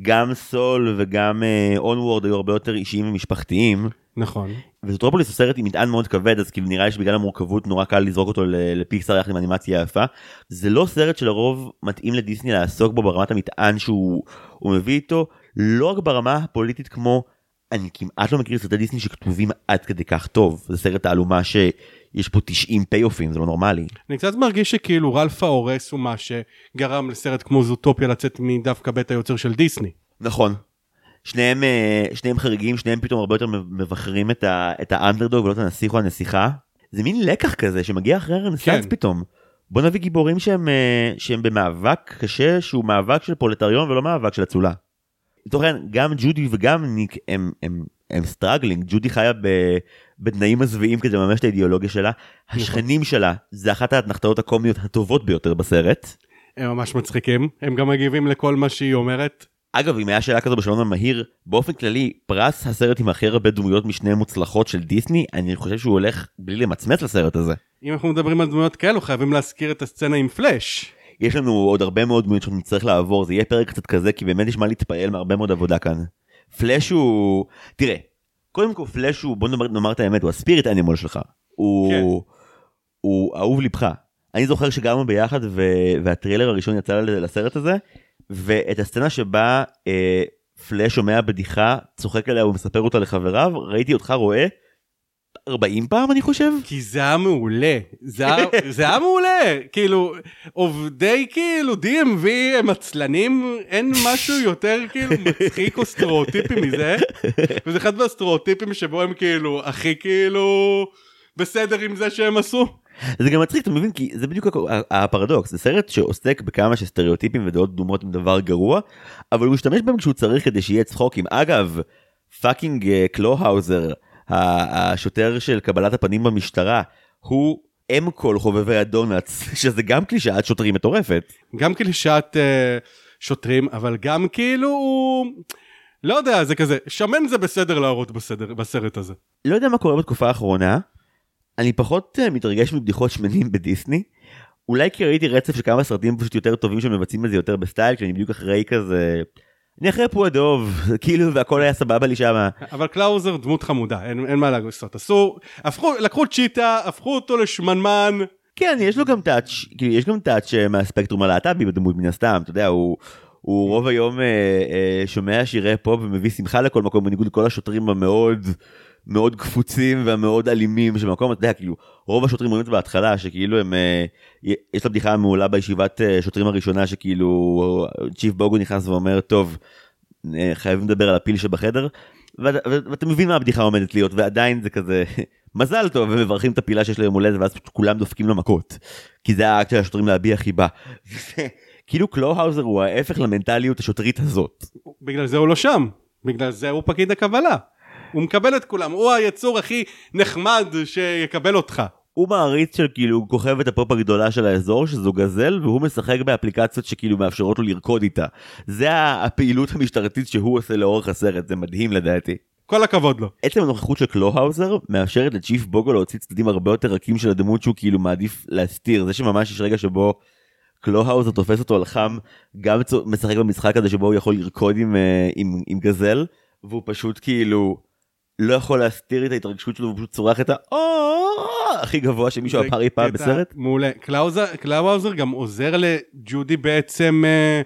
גם סול וגם אונוורד היו הרבה יותר אישיים ומשפחתיים. נכון. וזוטרופוליס הוא סרט עם מטען מאוד כבד אז כאילו נראה לי שבגלל המורכבות נורא קל לזרוק אותו לפיקסאר יחד עם אנימציה יפה. זה לא סרט שלרוב מתאים לדיסני לעסוק בו ברמת המטען שהוא מביא איתו לא רק ברמה הפוליטית כמו אני כמעט לא מכיר סרטי דיסני שכתובים עד כדי כך טוב זה סרט תעלומה שיש פה 90 פי-אופים זה לא נורמלי. אני קצת מרגיש שכאילו רלפה הורס הוא מה שגרם לסרט כמו זוטופיה לצאת מדווקא בית היוצר של דיסני. נכון שניהם אה, שניהם חריגים שניהם פתאום הרבה יותר מבכרים את האנדרדוג ולא את הנסיך או הנסיכה זה מין לקח כזה שמגיע אחרי הרנסאנס כן. פתאום. בוא נביא גיבורים שהם אה, שהם במאבק קשה שהוא מאבק של פרולטריון ולא מאבק של אצולה. לצורך גם ג'ודי וגם ניק הם הם הם struggling ג'ודי חיה ב, בתנאים מזוויעים כדי לממש את האידיאולוגיה שלה נכון. השכנים שלה זה אחת האתנחתאות הקומיות הטובות ביותר בסרט. הם ממש מצחיקים הם גם מגיבים לכל מה שהיא אומרת אגב, אם היה שאלה כזו בשלום המהיר, באופן כללי, פרס הסרט עם הכי הרבה דמויות משני מוצלחות של דיסני, אני חושב שהוא הולך בלי למצמץ לסרט הזה. אם אנחנו מדברים על דמויות כאלו, חייבים להזכיר את הסצנה עם פלאש. יש לנו עוד הרבה מאוד דמויות שנצטרך לעבור, זה יהיה פרק קצת כזה, כי באמת יש מה להתפעל מהרבה מאוד עבודה כאן. פלאש הוא... תראה, קודם כל פלאש הוא, בוא נאמר, נאמר את האמת, הוא הספיריט אנימול שלך. הוא... כן. הוא אהוב לבך. אני זוכר שגרנו ביחד ו... והטריילר הראשון יצא לסרט הזה, ואת הסצנה שבה אה, פלאש שומע בדיחה, צוחק עליה ומספר אותה לחבריו, ראיתי אותך רואה 40 פעם אני חושב. כי זה היה מעולה, זה היה, זה היה מעולה, כאילו עובדי כאילו DMV הם עצלנים, אין משהו יותר כאילו מצחיק או סטריאוטיפי מזה, וזה אחד מהסטריאוטיפים שבו הם כאילו הכי כאילו בסדר עם זה שהם עשו. זה גם מצחיק אתה מבין? כי זה בדיוק הפרדוקס. זה סרט שעוסק בכמה שסטריאוטיפים ודעות קדומות הם דבר גרוע אבל הוא משתמש בהם כשהוא צריך כדי שיהיה צחוקים אגב fucking קלוהאוזר השוטר של קבלת הפנים במשטרה הוא אם כל חובבי ה donuts שזה גם קלישאת שוטרים מטורפת. גם קלישאת אה, שוטרים אבל גם כאילו הוא. לא יודע זה כזה שמן זה בסדר להראות בסדר בסרט הזה. לא יודע מה קורה בתקופה האחרונה אני פחות אה, מתרגש מבדיחות שמנים בדיסני. אולי כי ראיתי רצף של כמה סרטים פשוט יותר טובים שמבצעים את זה יותר בסטייל, כשאני בדיוק אחרי כזה... אני אחרי פו הדוב, כאילו, והכל היה סבבה לי שם. אבל קלאוזר דמות חמודה, אין, אין מה לעשות. עשו, הפכו, לקחו צ'יטה, הפכו אותו לשמנמן. כן, יש לו גם touch, כאילו, יש גם touch אה, מהספקטרום הלהט"בי בדמות מן הסתם, אתה יודע, הוא... הוא רוב היום אה, אה, שומע שירי פופ ומביא שמחה לכל מקום בניגוד לכל השוטרים המאוד מאוד קפוצים והמאוד אלימים של מקום, אתה יודע, כאילו, רוב השוטרים רואים את זה בהתחלה, שכאילו הם, אה, יש לה בדיחה מעולה בישיבת אה, שוטרים הראשונה, שכאילו, צ'יף בוגו נכנס ואומר, טוב, אה, חייבים לדבר על הפיל שבחדר, ואתה מבין מה הבדיחה עומדת להיות, ועדיין זה כזה, מזל טוב, ומברכים את הפילה שיש לה יום הולדת, ואז כולם דופקים לו מכות, כי זה האקט של השוטרים להביע חיבה. כאילו קלוהאוזר הוא ההפך למנטליות השוטרית הזאת. בגלל זה הוא לא שם, בגלל זה הוא פקיד הקבלה. הוא מקבל את כולם, הוא היצור הכי נחמד שיקבל אותך. הוא מעריץ של כאילו כוכבת הפופ הגדולה של האזור שזו גזל והוא משחק באפליקציות שכאילו מאפשרות לו לרקוד איתה. זה הפעילות המשטרתית שהוא עושה לאורך הסרט, זה מדהים לדעתי. כל הכבוד לו. עצם הנוכחות של קלוהאוזר מאפשרת לצ'יף בוגו להוציא צדדים הרבה יותר רכים של הדמות שהוא כאילו מעדיף להסתיר. זה שממש יש רגע שבו קלוהאוזר תופס אותו על חם, גם משחק במשחק הזה שבו הוא יכול לרקוד עם, אה, עם, עם גזל, והוא פשוט כאילו לא יכול להסתיר את ההתרגשות שלו ופשוט צורח את ה... הכי גבוה שמישהו אמר אי פעם בסרט. מעולה. קלאוזר גם עוזר לג'ודי בעצם אה,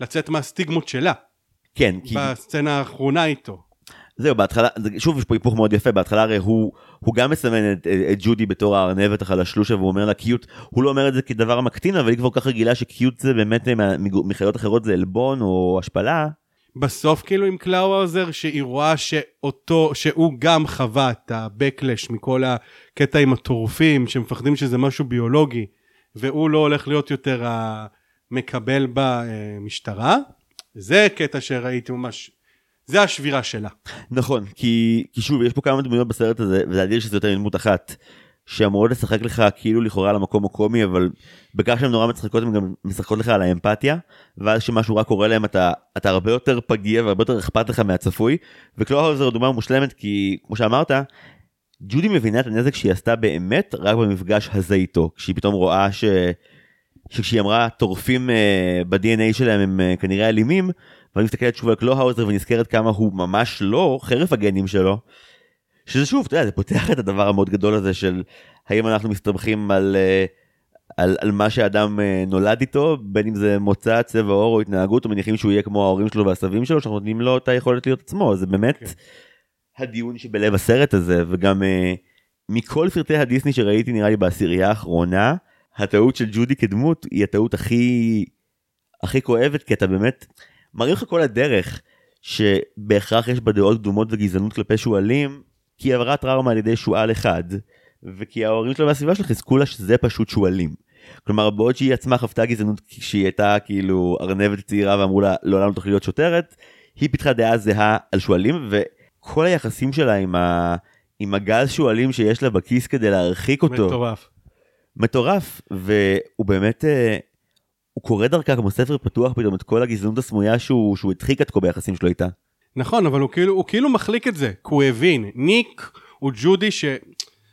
לצאת מהסטיגמות שלה. כן, כי... בסצנה האחרונה איתו. זהו, בהתחלה, שוב, יש פה היפוך מאוד יפה, בהתחלה הרי הוא, הוא גם מסמן את, את ג'ודי בתור הארנבת החלשלושה, והוא אומר לה cute, הוא לא אומר את זה כדבר מקטין, אבל היא כבר כל כך רגילה ש cute זה באמת, אה, מחיות אחרות זה עלבון או השפלה. בסוף כאילו עם קלאוזר שהיא רואה שאותו, שהוא גם חווה את ה-backlash מכל הקטע עם הטורפים שמפחדים שזה משהו ביולוגי והוא לא הולך להיות יותר המקבל במשטרה. זה קטע שראיתי ממש, זה השבירה שלה. נכון, כי, כי שוב, יש פה כמה דמויות בסרט הזה, וזה אדיר שזה יותר מדמות אחת, שאמורות לשחק לך כאילו לכאורה על המקום הקומי, אבל בכך שהן נורא מצחיקות, הן גם משחקות לך על האמפתיה, ואז כשמשהו רע קורה להם, אתה, אתה הרבה יותר פגיע והרבה יותר אכפת לך מהצפוי, וקלוהאוזר הוא דוגמה מושלמת, כי כמו שאמרת, ג'ודי מבינה את הנזק שהיא עשתה באמת רק במפגש הזה איתו, כשהיא פתאום רואה ש... שכשהיא אמרה טורפים uh, ב-DNA שלהם הם uh, כנראה אלימים, ואני מסתכלת שוב על קלוהאוזר ונזכרת כמה הוא ממש לא חרף הגנים שלו. שזה שוב, אתה יודע, זה פותח את הדבר המאוד גדול הזה של האם אנחנו מסתמכים על, אה, על, על מה שאדם אה, נולד איתו, בין אם זה מוצא, צבע עור או התנהגות, או מניחים שהוא יהיה כמו ההורים שלו והסבים שלו, שאנחנו נותנים לו את היכולת להיות עצמו, זה באמת כן. הדיון שבלב הסרט הזה, וגם אה, מכל סרטי הדיסני שראיתי נראה לי בעשירייה האחרונה, הטעות של ג'ודי כדמות היא הטעות הכי, הכי כואבת, כי אתה באמת, מראים לך כל הדרך שבהכרח יש בה דעות קדומות וגזענות כלפי שועלים, כי היא עברה טראומה על ידי שועל אחד, וכי ההורים שלה והסביבה שלה חיזקו לה שזה פשוט שועלים. כלומר, בעוד שהיא עצמה חוותה גזענות כשהיא הייתה כאילו ארנבת צעירה ואמרו לה, לעולם לא תוכלי להיות שוטרת, היא פיתחה דעה זהה על שועלים, וכל היחסים שלה עם, ה... עם הגז שועלים שיש לה בכיס כדי להרחיק אותו. מטורף. מטורף, והוא באמת, אה, הוא קורא דרכה כמו ספר פתוח פתאום את כל הגזענות הסמויה שהוא, שהוא הדחיק עד כה ביחסים שלו איתה. נכון, אבל הוא כאילו, הוא כאילו מחליק את זה, כי הוא הבין. ניק הוא ג'ודי ש...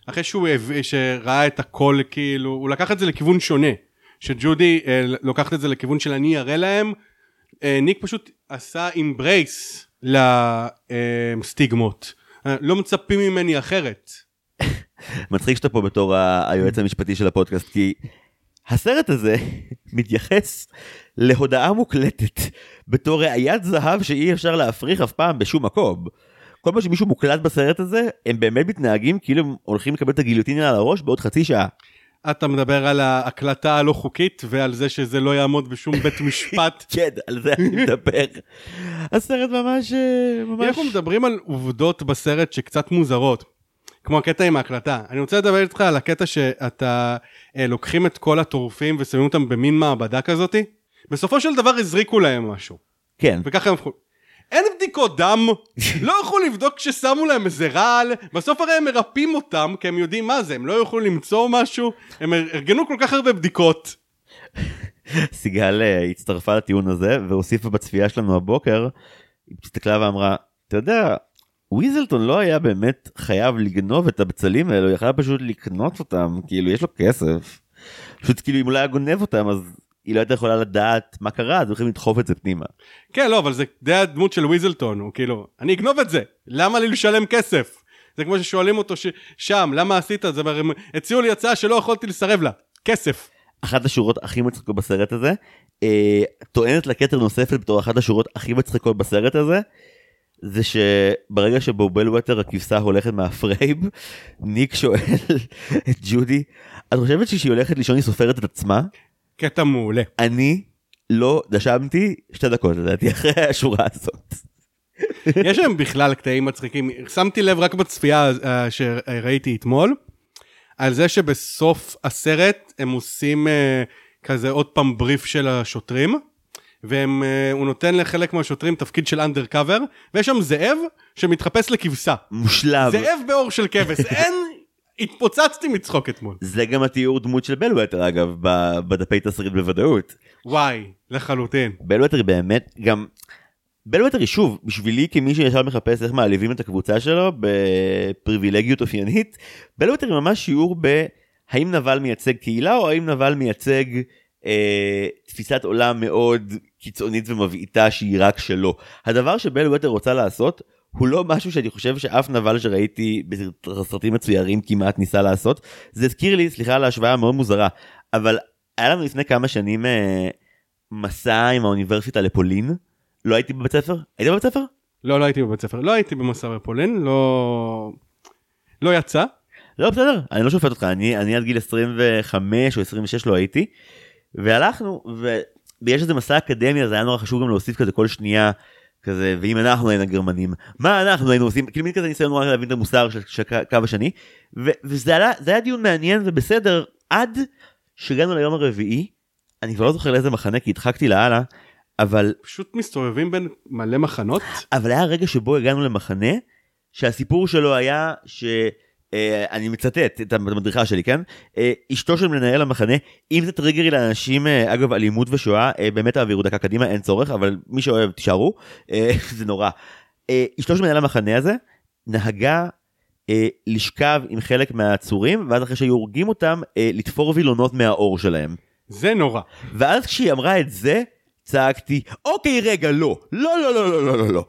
אחרי שהוא הב... שראה את הכל, כאילו, הוא לקח את זה לכיוון שונה. שג'ודי אה, לוקחת את זה לכיוון של אני אראה להם. אה, ניק פשוט עשה embrace לסטיגמות. אה, לא מצפים ממני אחרת. מצחיק שאתה פה בתור היועץ המשפטי של הפודקאסט, כי הסרט הזה מתייחס להודעה מוקלטת בתור ראיית זהב שאי אפשר להפריך אף פעם בשום מקום. כל פעם שמישהו מוקלט בסרט הזה, הם באמת מתנהגים כאילו הם הולכים לקבל את הגיליוטינה על הראש בעוד חצי שעה. אתה מדבר על ההקלטה הלא חוקית ועל זה שזה לא יעמוד בשום בית משפט. כן, על זה אני מדבר. הסרט ממש... אה, ממש... אנחנו מדברים על עובדות בסרט שקצת מוזרות. כמו הקטע עם ההקלטה. אני רוצה לדבר איתך על הקטע שאתה אה, לוקחים את כל הטורפים ושמים אותם במין מעבדה כזאתי. בסופו של דבר הזריקו להם משהו. כן, וככה הם. אין בדיקות דם, לא יכלו לבדוק כששמו להם איזה רעל, בסוף הרי הם מרפאים אותם, כי הם יודעים מה זה, הם לא יוכלו למצוא משהו, הם ארגנו כל כך הרבה בדיקות. סיגל אה, הצטרפה לטיעון הזה והוסיפה בצפייה שלנו הבוקר, היא הסתכלה ואמרה, אתה יודע, ויזלטון לא היה באמת חייב לגנוב את הבצלים האלו, הוא יכל פשוט לקנות אותם, כאילו יש לו כסף. פשוט כאילו אם הוא לא היה גונב אותם אז היא לא הייתה יכולה לדעת מה קרה, אז הם יכולים לדחוף את זה פנימה. כן, לא, אבל זה די הדמות של ויזלטון, הוא כאילו, אני אגנוב את זה, למה לי לשלם כסף? זה כמו ששואלים אותו ש... שם, למה עשית את זה? והם הציעו לי הצעה שלא יכולתי לסרב לה, כסף. אחת השורות הכי מצחיקות בסרט הזה, אה, טוענת לכתר נוספת בתור אחת השורות הכי מצחיקות בסרט הזה, זה שברגע שבו בלוות'ר הכבשה הולכת מהפריים, ניק שואל את ג'ודי, את חושבת שכשהיא הולכת לישון היא סופרת את עצמה? קטע מעולה. אני לא נשמתי שתי דקות לדעתי אחרי השורה הזאת. יש להם בכלל קטעים מצחיקים, שמתי לב רק בצפייה אה, שראיתי אתמול, על זה שבסוף הסרט הם עושים אה, כזה עוד פעם בריף של השוטרים, והוא נותן לחלק מהשוטרים תפקיד של אנדר קאבר, ויש שם זאב שמתחפש לכבשה. מושלם. זאב באור של כבש, אין... התפוצצתי מצחוק אתמול. זה גם התיאור דמות של בל ווטר אגב, ב- בדפי תסריט בוודאות. וואי, לחלוטין. בל ווטר היא באמת גם בל ווטר היא שוב בשבילי כמי שישר מחפש איך מעליבים את הקבוצה שלו בפריבילגיות אופיינית בל ווטר היא ממש שיעור בהאם נבל מייצג קהילה או האם נבל מייצג אה, תפיסת עולם מאוד קיצונית ומבעיטה שהיא רק שלו. הדבר שבל ווטר רוצה לעשות הוא לא משהו שאני חושב שאף נבל שראיתי בסרטים מצוירים כמעט ניסה לעשות זה הזכיר לי סליחה על ההשוואה המאוד מוזרה אבל היה לנו לפני כמה שנים אה, מסע עם האוניברסיטה לפולין לא הייתי בבית ספר? היית בבית ספר? לא, לא הייתי בבית ספר. לא הייתי במסע בפולין, לא... לא יצא. לא בסדר אני לא שופט אותך אני אני עד גיל 25 או 26 לא הייתי. והלכנו ויש איזה מסע אקדמי אז היה נורא חשוב גם להוסיף כזה כל שנייה כזה ואם אנחנו היינו גרמנים מה אנחנו היינו עושים? כאילו מין כזה ניסיון נורא להבין את המוסר של, של הקו השני. ו, וזה זה היה דיון מעניין ובסדר עד שהגענו ליום הרביעי. אני כבר לא זוכר לאיזה מחנה כי הדחקתי לאללה אבל פשוט מסתובבים בין מלא מחנות. אבל היה רגע שבו הגענו למחנה שהסיפור שלו היה ש... Uh, אני מצטט את המדריכה שלי, כן? Uh, אשתו של מנהל המחנה, אם זה טריגרי לאנשים, uh, אגב, אלימות ושואה, uh, באמת תעבירו דקה קדימה, אין צורך, אבל מי שאוהב, תישארו, uh, זה נורא. Uh, אשתו של מנהל המחנה הזה נהגה uh, לשכב עם חלק מהעצורים, ואז אחרי שהיו הורגים אותם, uh, לתפור וילונות מהאור שלהם. זה נורא. ואז כשהיא אמרה את זה, צעקתי, אוקיי, רגע, לא, לא, לא, לא, לא, לא, לא. לא.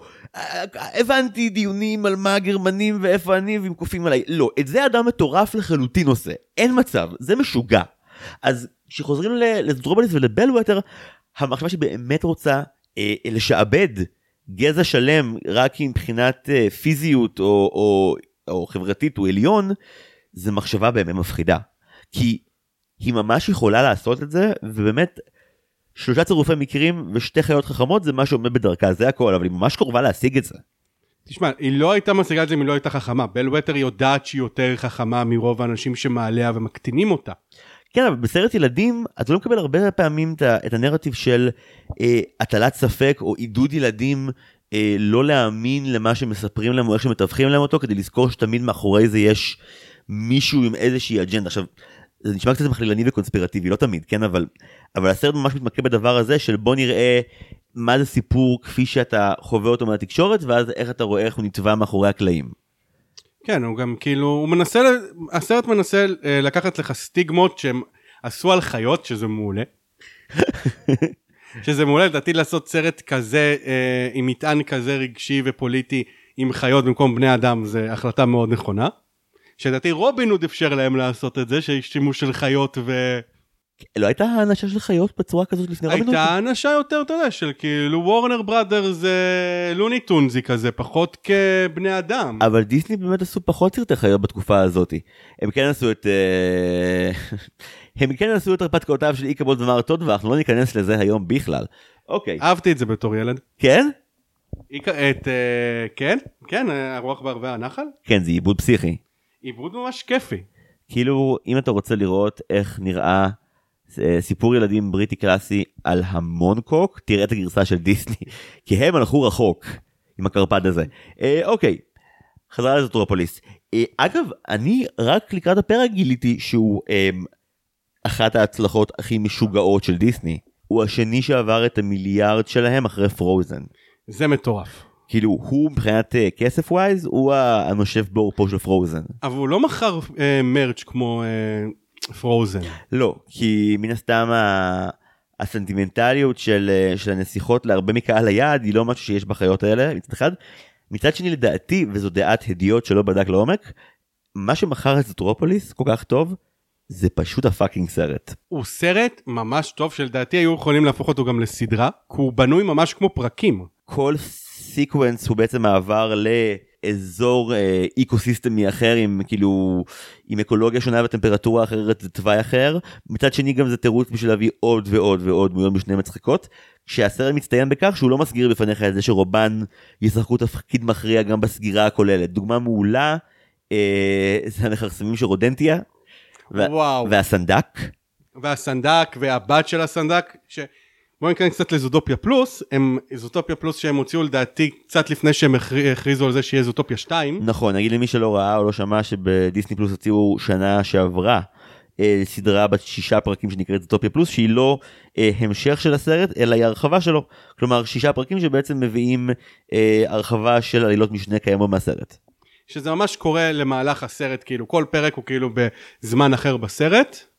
הבנתי דיונים על מה הגרמנים ואיפה אני והם כופים עליי. לא את זה אדם מטורף לחלוטין עושה. אין מצב זה משוגע. אז כשחוזרים לזדרובליס ולבלווטר המחשבה שבאמת רוצה אה, לשעבד גזע שלם רק מבחינת אה, פיזיות או, או, או חברתית הוא עליון זה מחשבה באמת מפחידה. כי היא ממש יכולה לעשות את זה ובאמת שלושה צירופי מקרים ושתי חיות חכמות זה מה שעומד בדרכה זה הכל אבל היא ממש קרובה להשיג את זה. תשמע היא לא הייתה משיגה את זה אם היא לא הייתה חכמה בל ווטר יודעת שהיא יותר חכמה מרוב האנשים שמעליה ומקטינים אותה. כן אבל בסרט ילדים אתה לא מקבל הרבה פעמים את הנרטיב של אה, הטלת ספק או עידוד ילדים אה, לא להאמין למה שמספרים להם או איך שמתווכים להם אותו כדי לזכור שתמיד מאחורי זה יש מישהו עם איזושהי אג'נדה עכשיו זה נשמע קצת מכלילני וקונספירטיבי לא תמיד כן אבל אבל הסרט ממש מתמקד בדבר הזה של בוא נראה מה זה סיפור כפי שאתה חווה אותו מהתקשורת ואז איך אתה רואה איך הוא נתבע מאחורי הקלעים. כן הוא גם כאילו הוא מנסה הסרט מנסה אה, לקחת לך סטיגמות שהם עשו על חיות שזה מעולה. שזה מעולה לדעתי לעשות סרט כזה אה, עם מטען כזה רגשי ופוליטי עם חיות במקום בני אדם זה החלטה מאוד נכונה. שלדעתי רובין הוד אפשר להם לעשות את זה שיש שימוש של חיות ו... לא הייתה האנשה של חיות בצורה כזאת לפני רובין הוד? הייתה האנשה יותר אתה יודע של כאילו וורנר בראדר זה לוני טונזי כזה פחות כבני אדם. אבל דיסני באמת עשו פחות סרטי חיות בתקופה הזאתי. הם כן עשו את אה, הם כן עשו את הרפתקאותיו של איקבולד ומר טוד ואנחנו לא ניכנס לזה היום בכלל. אוקיי. אהבתי את זה בתור ילד. כן? את אה, כן כן הרוח בערבי הנחל? כן זה עיבוד פסיכי. עיבוד ממש כיפי. כאילו אם אתה רוצה לראות איך נראה אה, סיפור ילדים בריטי קלאסי על המון קוק תראה את הגרסה של דיסני כי הם הלכו רחוק עם הקרפד הזה. אה, אוקיי חזרה לזוטרופוליס. אה, אגב אני רק לקראת הפרק גיליתי שהוא אה, אחת ההצלחות הכי משוגעות של דיסני. הוא השני שעבר את המיליארד שלהם אחרי פרוזן. זה מטורף. כאילו הוא מבחינת אה, כסף wise הוא הנושף בעורפה של פרוזן. אבל הוא לא מכר אה, merch כמו אה, פרוזן. לא כי מן הסתם ה... הסנטימנטליות של, אה, של הנסיכות להרבה מקהל היעד היא לא משהו שיש בחיות האלה מצד אחד. מצד שני לדעתי וזו דעת הדיוט שלא בדק לעומק מה שמכר את זוטרופוליס כל כך טוב זה פשוט ה fucking סרט. הוא סרט ממש טוב שלדעתי היו יכולים להפוך אותו גם לסדרה כי הוא בנוי ממש כמו פרקים. כל sequence הוא בעצם מעבר לאזור אה, אקוסיסטמי אחר עם כאילו עם אקולוגיה שונה וטמפרטורה אחרת תוואי אחר מצד שני גם זה תירוץ בשביל להביא עוד ועוד ועוד דמויות משנה מצחיקות שהסרט מצטיין בכך שהוא לא מסגיר בפניך את זה שרובן ישחקו תפקיד מכריע גם בסגירה הכוללת דוגמה מעולה אה, זה המכרסמים של רודנטיה וואו. והסנדק. והסנדק והבת של הסנדק. בואו ניכנס קצת לזוטופיה פלוס, הם זוטופיה פלוס שהם הוציאו לדעתי קצת לפני שהם הכריזו על זה שיהיה זוטופיה 2. נכון, נגיד למי שלא ראה או לא שמע שבדיסני פלוס הוציאו שנה שעברה אה, סדרה בת שישה פרקים שנקראת זוטופיה פלוס שהיא לא אה, המשך של הסרט אלא היא הרחבה שלו, כלומר שישה פרקים שבעצם מביאים אה, הרחבה של עלילות משנה קיימות מהסרט. שזה ממש קורה במהלך הסרט כאילו כל פרק הוא כאילו בזמן אחר בסרט.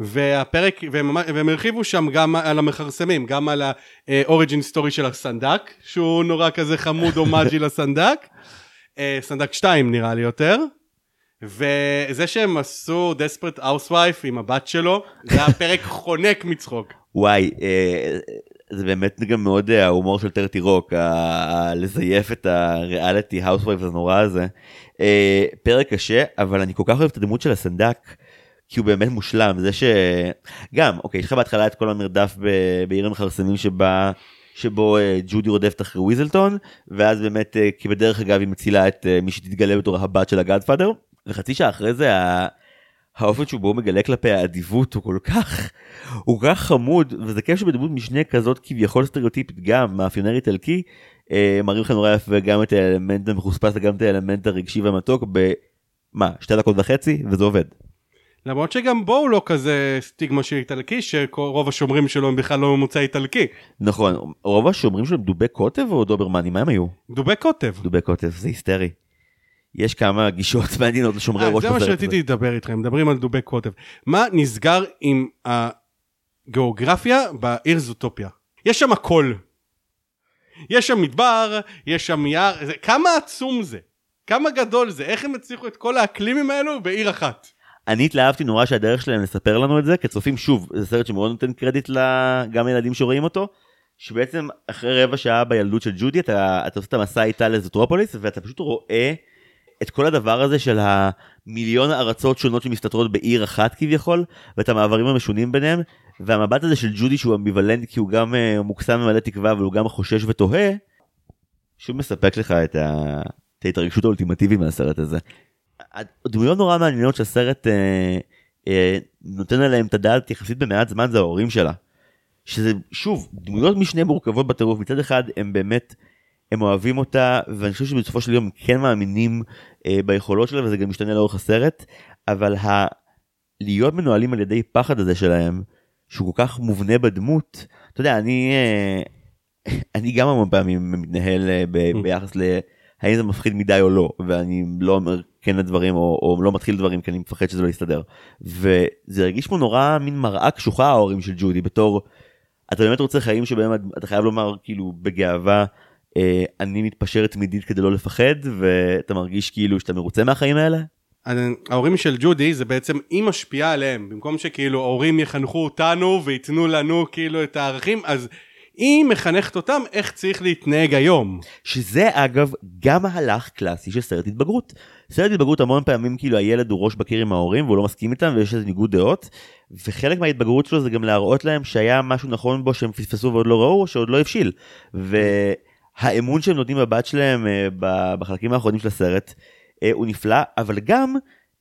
והפרק, והם, והם הרחיבו שם גם על המכרסמים, גם על ה origin story של הסנדק, שהוא נורא כזה חמוד הומאז' לסנדק, אה, סנדק 2 נראה לי יותר, וזה שהם עשו desperate housewife עם הבת שלו, זה היה פרק חונק מצחוק. וואי, אה, זה באמת גם מאוד אה, ההומור של Thirty Rock, לזייף את הריאליטי housewife הנורא הזה. פרק קשה, אבל אני כל כך אוהב את הדמות של הסנדק, כי הוא באמת מושלם, זה ש... גם, אוקיי, יש לך בהתחלה את כל המרדף ב- בעיר המכרסמים שבה... שבו אה, ג'ודי רודפת אחרי ויזלטון, ואז באמת, אה, כי בדרך אגב היא מצילה את אה, מי שתתגלה בתור הבת של ה Godfather, וחצי שעה אחרי זה ה- האופן שבו הוא מגלה כלפי האדיבות הוא כל כך, הוא כל כך חמוד, וזה כיף שבדמות משנה כזאת כביכול סטריאוטיפית גם, מאפיונר איטלקי, אה, מראים לך נורא יפה גם את האלמנט המחוספס וגם את האלמנט הרגשי והמתוק ב... מה, שתי דקות וחצי? וזה עובד. למרות שגם בו הוא לא כזה סטיגמה של איטלקי, שרוב השומרים שלו הם בכלל לא ממוצא איטלקי. נכון, רוב השומרים שלהם דובי קוטב או דוברמנים? מה הם היו? דובי קוטב. דובי קוטב, זה היסטרי. יש כמה גישות מעניינות לשומרי אה, ראש זה מה שרציתי לדבר איתכם, מדברים על דובי קוטב. מה נסגר עם הגיאוגרפיה בעיר זוטופיה? יש שם הכל. יש שם מדבר, יש שם יער, כמה עצום זה? כמה גדול זה? איך הם הצליחו את כל האקלימים האלו בעיר אחת? אני התלהבתי נורא שהדרך שלהם לספר לנו את זה כצופים שוב זה סרט שמאוד נותן קרדיט גם לילדים שרואים אותו שבעצם אחרי רבע שעה בילדות של ג'ודי אתה, אתה עושה את המסע איתה לזוטרופוליס ואתה פשוט רואה את כל הדבר הזה של המיליון ארצות שונות שמסתתרות בעיר אחת כביכול ואת המעברים המשונים ביניהם והמבט הזה של ג'ודי שהוא אמביוולנט כי הוא גם uh, מוקסם ומלא תקווה אבל הוא גם חושש ותוהה שוב מספק לך את, ה... את ההתרגשות האולטימטיבית מהסרט הזה. הדמויות נורא מעניינות שהסרט אה, אה, נותן עליהם את הדעת יחסית במעט זמן זה ההורים שלה. שזה שוב דמויות משנה מורכבות בטירוף מצד אחד הם באמת הם אוהבים אותה ואני חושב שבסופו של יום הם כן מאמינים אה, ביכולות שלה וזה גם משתנה לאורך הסרט אבל ה... להיות מנוהלים על ידי פחד הזה שלהם שהוא כל כך מובנה בדמות אתה יודע אני אה, אני גם המון פעמים מתנהל אה, ב- ביחס ל... האם זה מפחיד מדי או לא ואני לא אומר כן לדברים או, או לא מתחיל דברים כי אני מפחד שזה לא יסתדר וזה הרגיש פה נורא מין מראה קשוחה ההורים של ג'ודי בתור אתה באמת רוצה חיים שבהם אתה חייב לומר כאילו בגאווה אה, אני מתפשר תמידית כדי לא לפחד ואתה מרגיש כאילו שאתה מרוצה מהחיים האלה. ההורים של ג'ודי זה בעצם היא משפיעה עליהם במקום שכאילו ההורים יחנכו אותנו וייתנו לנו כאילו את הערכים אז היא מחנכת אותם איך צריך להתנהג היום. שזה אגב גם מהלך קלאסי של סרט התבגרות. סרט התבגרות המון פעמים כאילו הילד הוא ראש בקיר עם ההורים והוא לא מסכים איתם ויש איזה ניגוד דעות וחלק מההתבגרות שלו זה גם להראות להם שהיה משהו נכון בו שהם פספסו ועוד לא ראו שעוד לא הבשיל. והאמון שהם נותנים בבת שלהם אה, בחלקים האחרונים של הסרט אה, הוא נפלא אבל גם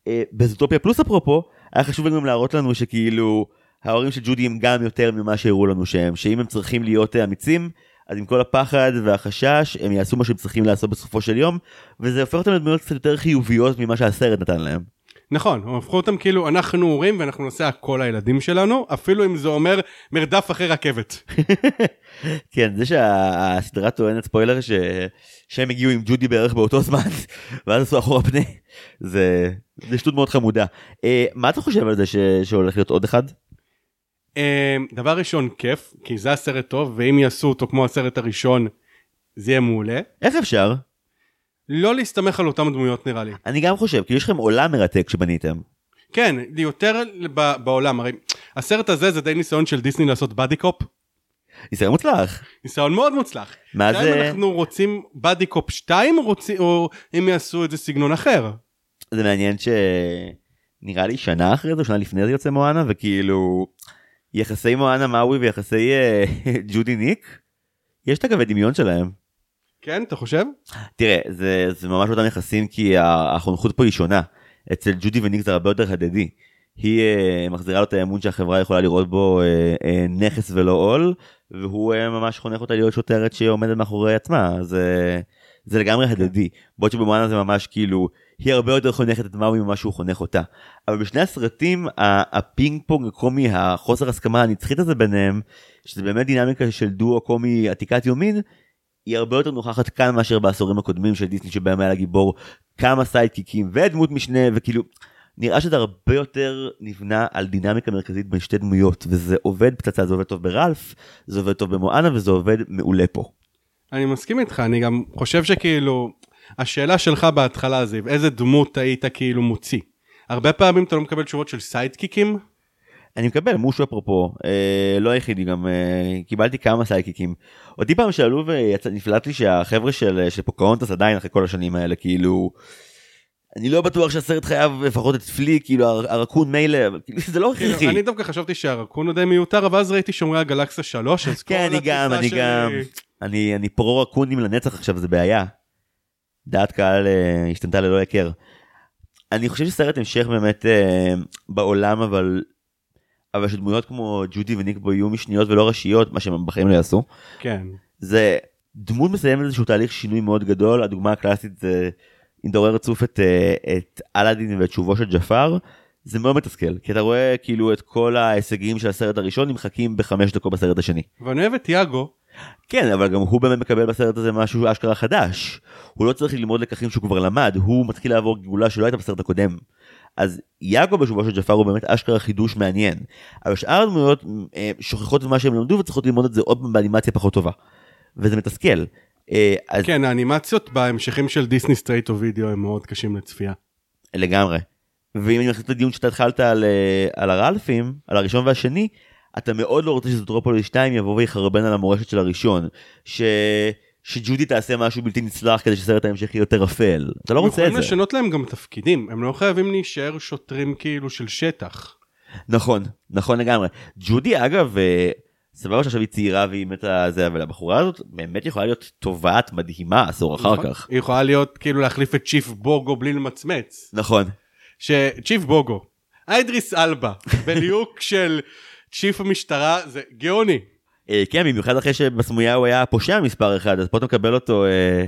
אה, בזוטופיה פלוס אפרופו היה חשוב גם להראות לנו שכאילו ההורים של ג'ודי הם גם יותר ממה שהראו לנו שהם שאם הם צריכים להיות אה, אמיצים אז עם כל הפחד והחשש הם יעשו מה שהם צריכים לעשות בסופו של יום וזה הופך אותם לדמויות קצת יותר חיוביות ממה שהסרט נתן להם. נכון, הם הפכו אותם כאילו אנחנו הורים ואנחנו נעשה הכל לילדים שלנו אפילו אם זה אומר מרדף אחרי רכבת. כן זה שהסדרה טוענת ספוילר ש... שהם הגיעו עם ג'ודי בערך באותו זמן ואז עשו אחורה פנה זה זה שטות מאוד חמודה. אה, מה אתה חושב על זה ש... שהולך להיות עוד אחד? אה, דבר ראשון כיף כי זה הסרט טוב ואם יעשו אותו כמו הסרט הראשון זה יהיה מעולה. איך אפשר? לא להסתמך על אותם דמויות נראה לי. אני גם חושב כי יש לכם עולם מרתק שבניתם. כן, יותר ב- בעולם, הרי הסרט הזה זה די ניסיון של דיסני לעשות באדי קופ, ניסיון מוצלח. ניסיון מאוד מוצלח. מה זה? אם אנחנו רוצים באדי קופ 2 רוצים, או אם יעשו את זה סגנון אחר. זה מעניין שנראה לי שנה אחרי זה שנה לפני זה יוצא מואנה וכאילו יחסי מואנה מאווי ויחסי אה, ג'ודי ניק יש את הקווי דמיון שלהם. כן, אתה חושב? תראה זה זה ממש אותם יחסים כי החונכות פה היא שונה אצל ג'ודי וניק זה הרבה יותר הדדי. היא אה, מחזירה לו את האמון שהחברה יכולה לראות בו אה, אה, נכס ולא עול והוא אה, ממש חונך אותה להיות שוטרת שעומדת מאחורי עצמה זה זה לגמרי הדדי בעוד שבמואנה זה ממש כאילו היא הרבה יותר חונכת את מאוי ממה שהוא חונך אותה. אבל בשני הסרטים הפינג פונג הקומי החוסר הסכמה הנצחית הזה ביניהם שזה באמת דינמיקה של דואו קומי עתיקת יומין היא הרבה יותר נוכחת כאן מאשר בעשורים הקודמים של דיסני שבהם היה לגיבור כמה סיידקיקים ודמות משנה וכאילו נראה שזה הרבה יותר נבנה על דינמיקה מרכזית בין שתי דמויות וזה עובד פצצה זה עובד טוב ברלף זה עובד טוב במואנה וזה עובד מעולה פה. אני מסכים איתך, אני גם חושב שכאילו, השאלה שלך בהתחלה זיו, איזה דמות היית כאילו מוציא? הרבה פעמים אתה לא מקבל תשובות של סיידקיקים? אני מקבל מושו אפרופו, אה, לא היחידי, גם אה, קיבלתי כמה סייקיקים. אותי פעם שאלו ונפלט לי שהחבר'ה של, של פוקהונטס עדיין אחרי כל השנים האלה, כאילו, אני לא בטוח שהסרט חייב לפחות את פלי, כאילו הר- הרקון מילא, אבל כאילו זה לא הכרחי. כאילו, אני דווקא חשבתי שהרקון הוא די מיותר, אבל אז ראיתי שומרי הגלקסיה 3, אז כן, אני גם, אני גם. אני, פרו רקונים לנצח עכשיו, זה בעיה. דעת קהל אה, השתנתה ללא היכר. אני חושב שסרט המשך באמת אה, בעולם, אבל... אבל שדמויות כמו ג'ודי וניק בו יהיו משניות ולא ראשיות, מה שהם בחיים לא יעשו. כן. זה דמות מסיימת איזשהו תהליך שינוי מאוד גדול, הדוגמה הקלאסית זה אם אתה רואה רצוף את, אה, את אלאדין ואת שובו של ג'פר, זה מאוד מתסכל, כי אתה רואה כאילו את כל ההישגים של הסרט הראשון נמחקים בחמש דקות בסרט השני. ואני אוהב את יאגו, כן, אבל גם הוא באמת מקבל בסרט הזה משהו אשכרה חדש. הוא לא צריך ללמוד לקחים שהוא כבר למד, הוא מתחיל לעבור גאולה שלא הייתה בסרט הקודם. אז יאגו בשובו של ג'אפר הוא באמת אשכרה חידוש מעניין. אבל שאר הדמויות אה, שוכחות את מה שהם למדו וצריכות ללמוד את זה עוד פעם באנימציה פחות טובה. וזה מתסכל. אה, אז כן, האנימציות בהמשכים של דיסני straight to video הם מאוד קשים לצפייה. לגמרי. ואם אני מחזיר לדיון שאתה התחלת על, אה, על הרלפים, על הראשון והשני, אתה מאוד לא רוצה שזוטרופוליס 2 יבוא ויחרבן על המורשת של הראשון. ש... שג'ודי תעשה משהו בלתי נצלח כדי שסרט ההמשך יהיה יותר אפל. אתה לא הם רוצה את יכולים זה. לשנות להם גם תפקידים, הם לא חייבים להישאר שוטרים כאילו של שטח. נכון, נכון לגמרי. ג'ודי אגב, אה, סבבה שעכשיו היא צעירה והיא מתה זה, אבל הבחורה הזאת באמת יכולה להיות טובעת מדהימה עשור אחר נכון? כך. היא יכולה להיות כאילו להחליף את צ'יף בוגו בלי למצמץ. נכון. שצ'יף בוגו, איידריס אלבה, בליהוק של chief המשטרה, זה גאוני. אה, כן, במיוחד אחרי שבסמויה הוא היה הפושע מספר אחד, אז פה אתה מקבל אותו... אה,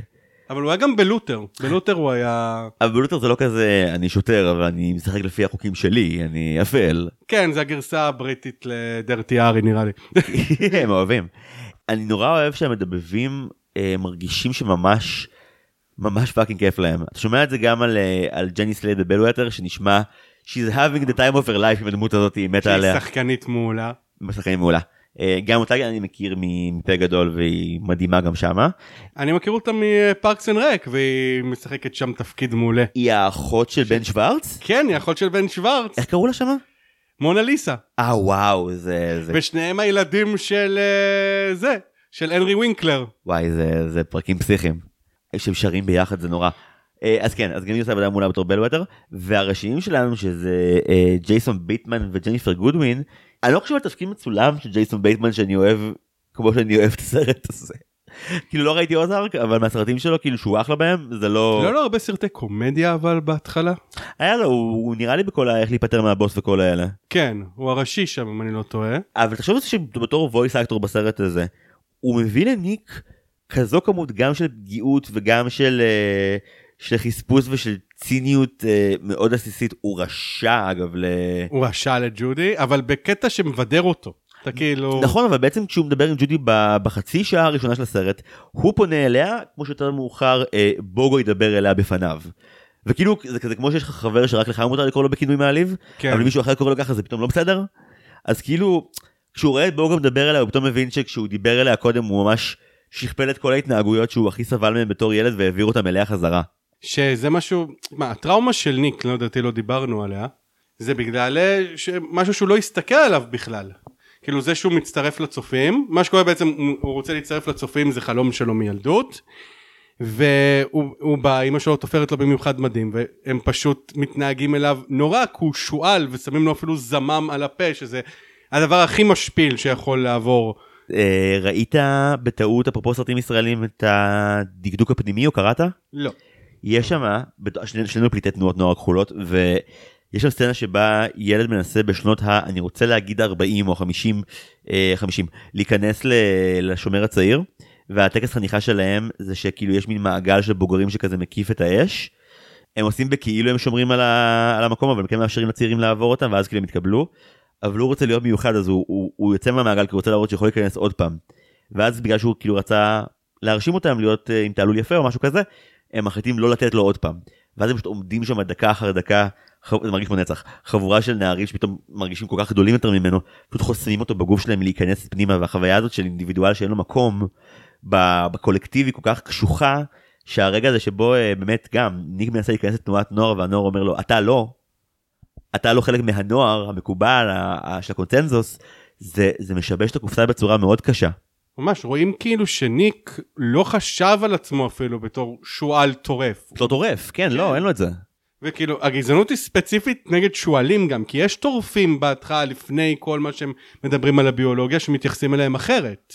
אבל הוא היה גם בלותר, בלותר הוא היה... אבל בלותר זה לא כזה, אני שוטר, אבל אני משחק לפי החוקים שלי, אני אפל. כן, זה הגרסה הבריטית ל Dirty Harry נראה לי. הם אוהבים. אני נורא אוהב שהמדבבים אה, מרגישים שממש, ממש fucking כיף להם. אתה שומע את זה גם על, אה, על ג'ני סלייט בבלוות'ר, שנשמע She's having the time of her life, עם הדמות הזאת, היא מתה שהיא עליה. שחקנית מעולה. שחקנית מעולה. אה, גם אותה אני מכיר מפה גדול והיא מדהימה גם שמה. אני מכיר אותה מ Parks and Rec, והיא משחקת שם תפקיד מעולה. היא האחות של בן שוורץ? כן, היא אחות של בן שוורץ, איך קראו לה שמה? מונה ליסה. אה וואו זה זה ושניהם הילדים של אה, זה, של הנרי וינקלר. וואי זה זה פרקים פסיכיים. שהם שרים ביחד זה נורא. אה, אז כן אז גם היא עושה עבודה מעולה בתור בלווטר והראשיים שלנו שזה ג'ייסון ביטמן וג'ניפר גודווין. אני לא חושב על תפקיד מצולם של ג'ייסון ביטמן שאני אוהב כמו שאני אוהב את הסרט הזה. כאילו לא ראיתי אוזארק אבל מהסרטים שלו כאילו שהוא אחלה בהם זה לא לא לו הרבה סרטי קומדיה אבל בהתחלה. היה לו הוא, הוא נראה לי בכל ה- איך להיפטר מהבוס וכל האלה. כן, הוא הראשי שם אם אני לא טועה. אבל תחשוב על זה שבתור וויס אקטור בסרט הזה הוא מביא לניק כזו כמות גם של פגיעות וגם של אה, של חספוס ושל ציניות אה, מאוד עסיסית הוא רשע אגב ל... הוא רשע לג'ודי, אבל בקטע שמבדר אותו. אתה כאילו... נכון אבל בעצם כשהוא מדבר עם ג'ודי בחצי שעה הראשונה של הסרט הוא פונה אליה כמו שיותר מאוחר אה, בוגו ידבר אליה בפניו. וכאילו זה כזה כמו שיש לך חבר שרק לך מותר לקרוא לו בכינוי מעליב כן. אבל מישהו אחר קורא לו ככה זה פתאום לא בסדר אז כאילו כשהוא רואה את בוגו מדבר אליה הוא פתאום מבין שכשהוא דיבר אליה קודם הוא ממש שכפל את כל ההתנהגויות שהוא הכי סבל מהם בתור ילד והעביר אותם אליה חזרה. שזה משהו, מה, הטראומה של ניק, לא לדעתי לא דיברנו עליה, זה בגלל אה, משהו שהוא לא הסתכל עליו בכלל. כאילו זה שהוא מצטרף לצופים, מה שקורה בעצם, הוא, רוצה להצטרף לצופים זה חלום שלו מילדות, והוא הוא בא, אמא שלו תופרת לו במיוחד מדים, והם פשוט מתנהגים אליו נורא, כי הוא שועל ושמים לו אפילו זמם על הפה, שזה הדבר הכי משפיל שיכול לעבור. אה, ראית בטעות אפרופו סרטים ישראלים את הדקדוק הפנימי או קראת? לא. יש שם, שנינו שנינו פליטי תנועות נוער כחולות ויש שם סצנה שבה ילד מנסה בשנות ה... אני רוצה להגיד 40 או 50, אה, 50 להיכנס ל- לשומר הצעיר והטקס חניכה שלהם זה שכאילו יש מין מעגל של בוגרים שכזה מקיף את האש. הם עושים בכאילו הם שומרים על, ה... על המקום אבל הם כן מאפשרים לצעירים לעבור אותם ואז כאילו הם יתקבלו. אבל הוא רוצה להיות מיוחד אז הוא, הוא, הוא יוצא מהמעגל כי הוא רוצה להראות שיכול להיכנס עוד פעם. ואז בגלל שהוא כאילו רצה להרשים אותם להיות אה, עם תעלול יפה או משהו כזה הם מחליטים לא לתת לו עוד פעם. ואז הם פשוט עומדים שם דקה אחר דקה, זה מרגיש כמו נצח, חבורה של נערים שפתאום מרגישים כל כך גדולים יותר ממנו, פשוט חוסמים אותו בגוף שלהם מלהיכנס פנימה, והחוויה הזאת של אינדיבידואל שאין לו מקום ב- בקולקטיבי כל כך קשוחה, שהרגע הזה שבו אה, באמת גם ניק מנסה להיכנס לתנועת נוער והנוער אומר לו אתה לא, אתה לא חלק מהנוער המקובל של הקונצנזוס, זה, זה משבש את הקופסה בצורה מאוד קשה. ממש, רואים כאילו שניק לא חשב על עצמו אפילו בתור שועל טורף. לא טורף, כן, לא, אין לו את זה. וכאילו, הגזענות היא ספציפית נגד שועלים גם, כי יש טורפים בהתחלה לפני כל מה שהם מדברים על הביולוגיה, שמתייחסים אליהם אחרת.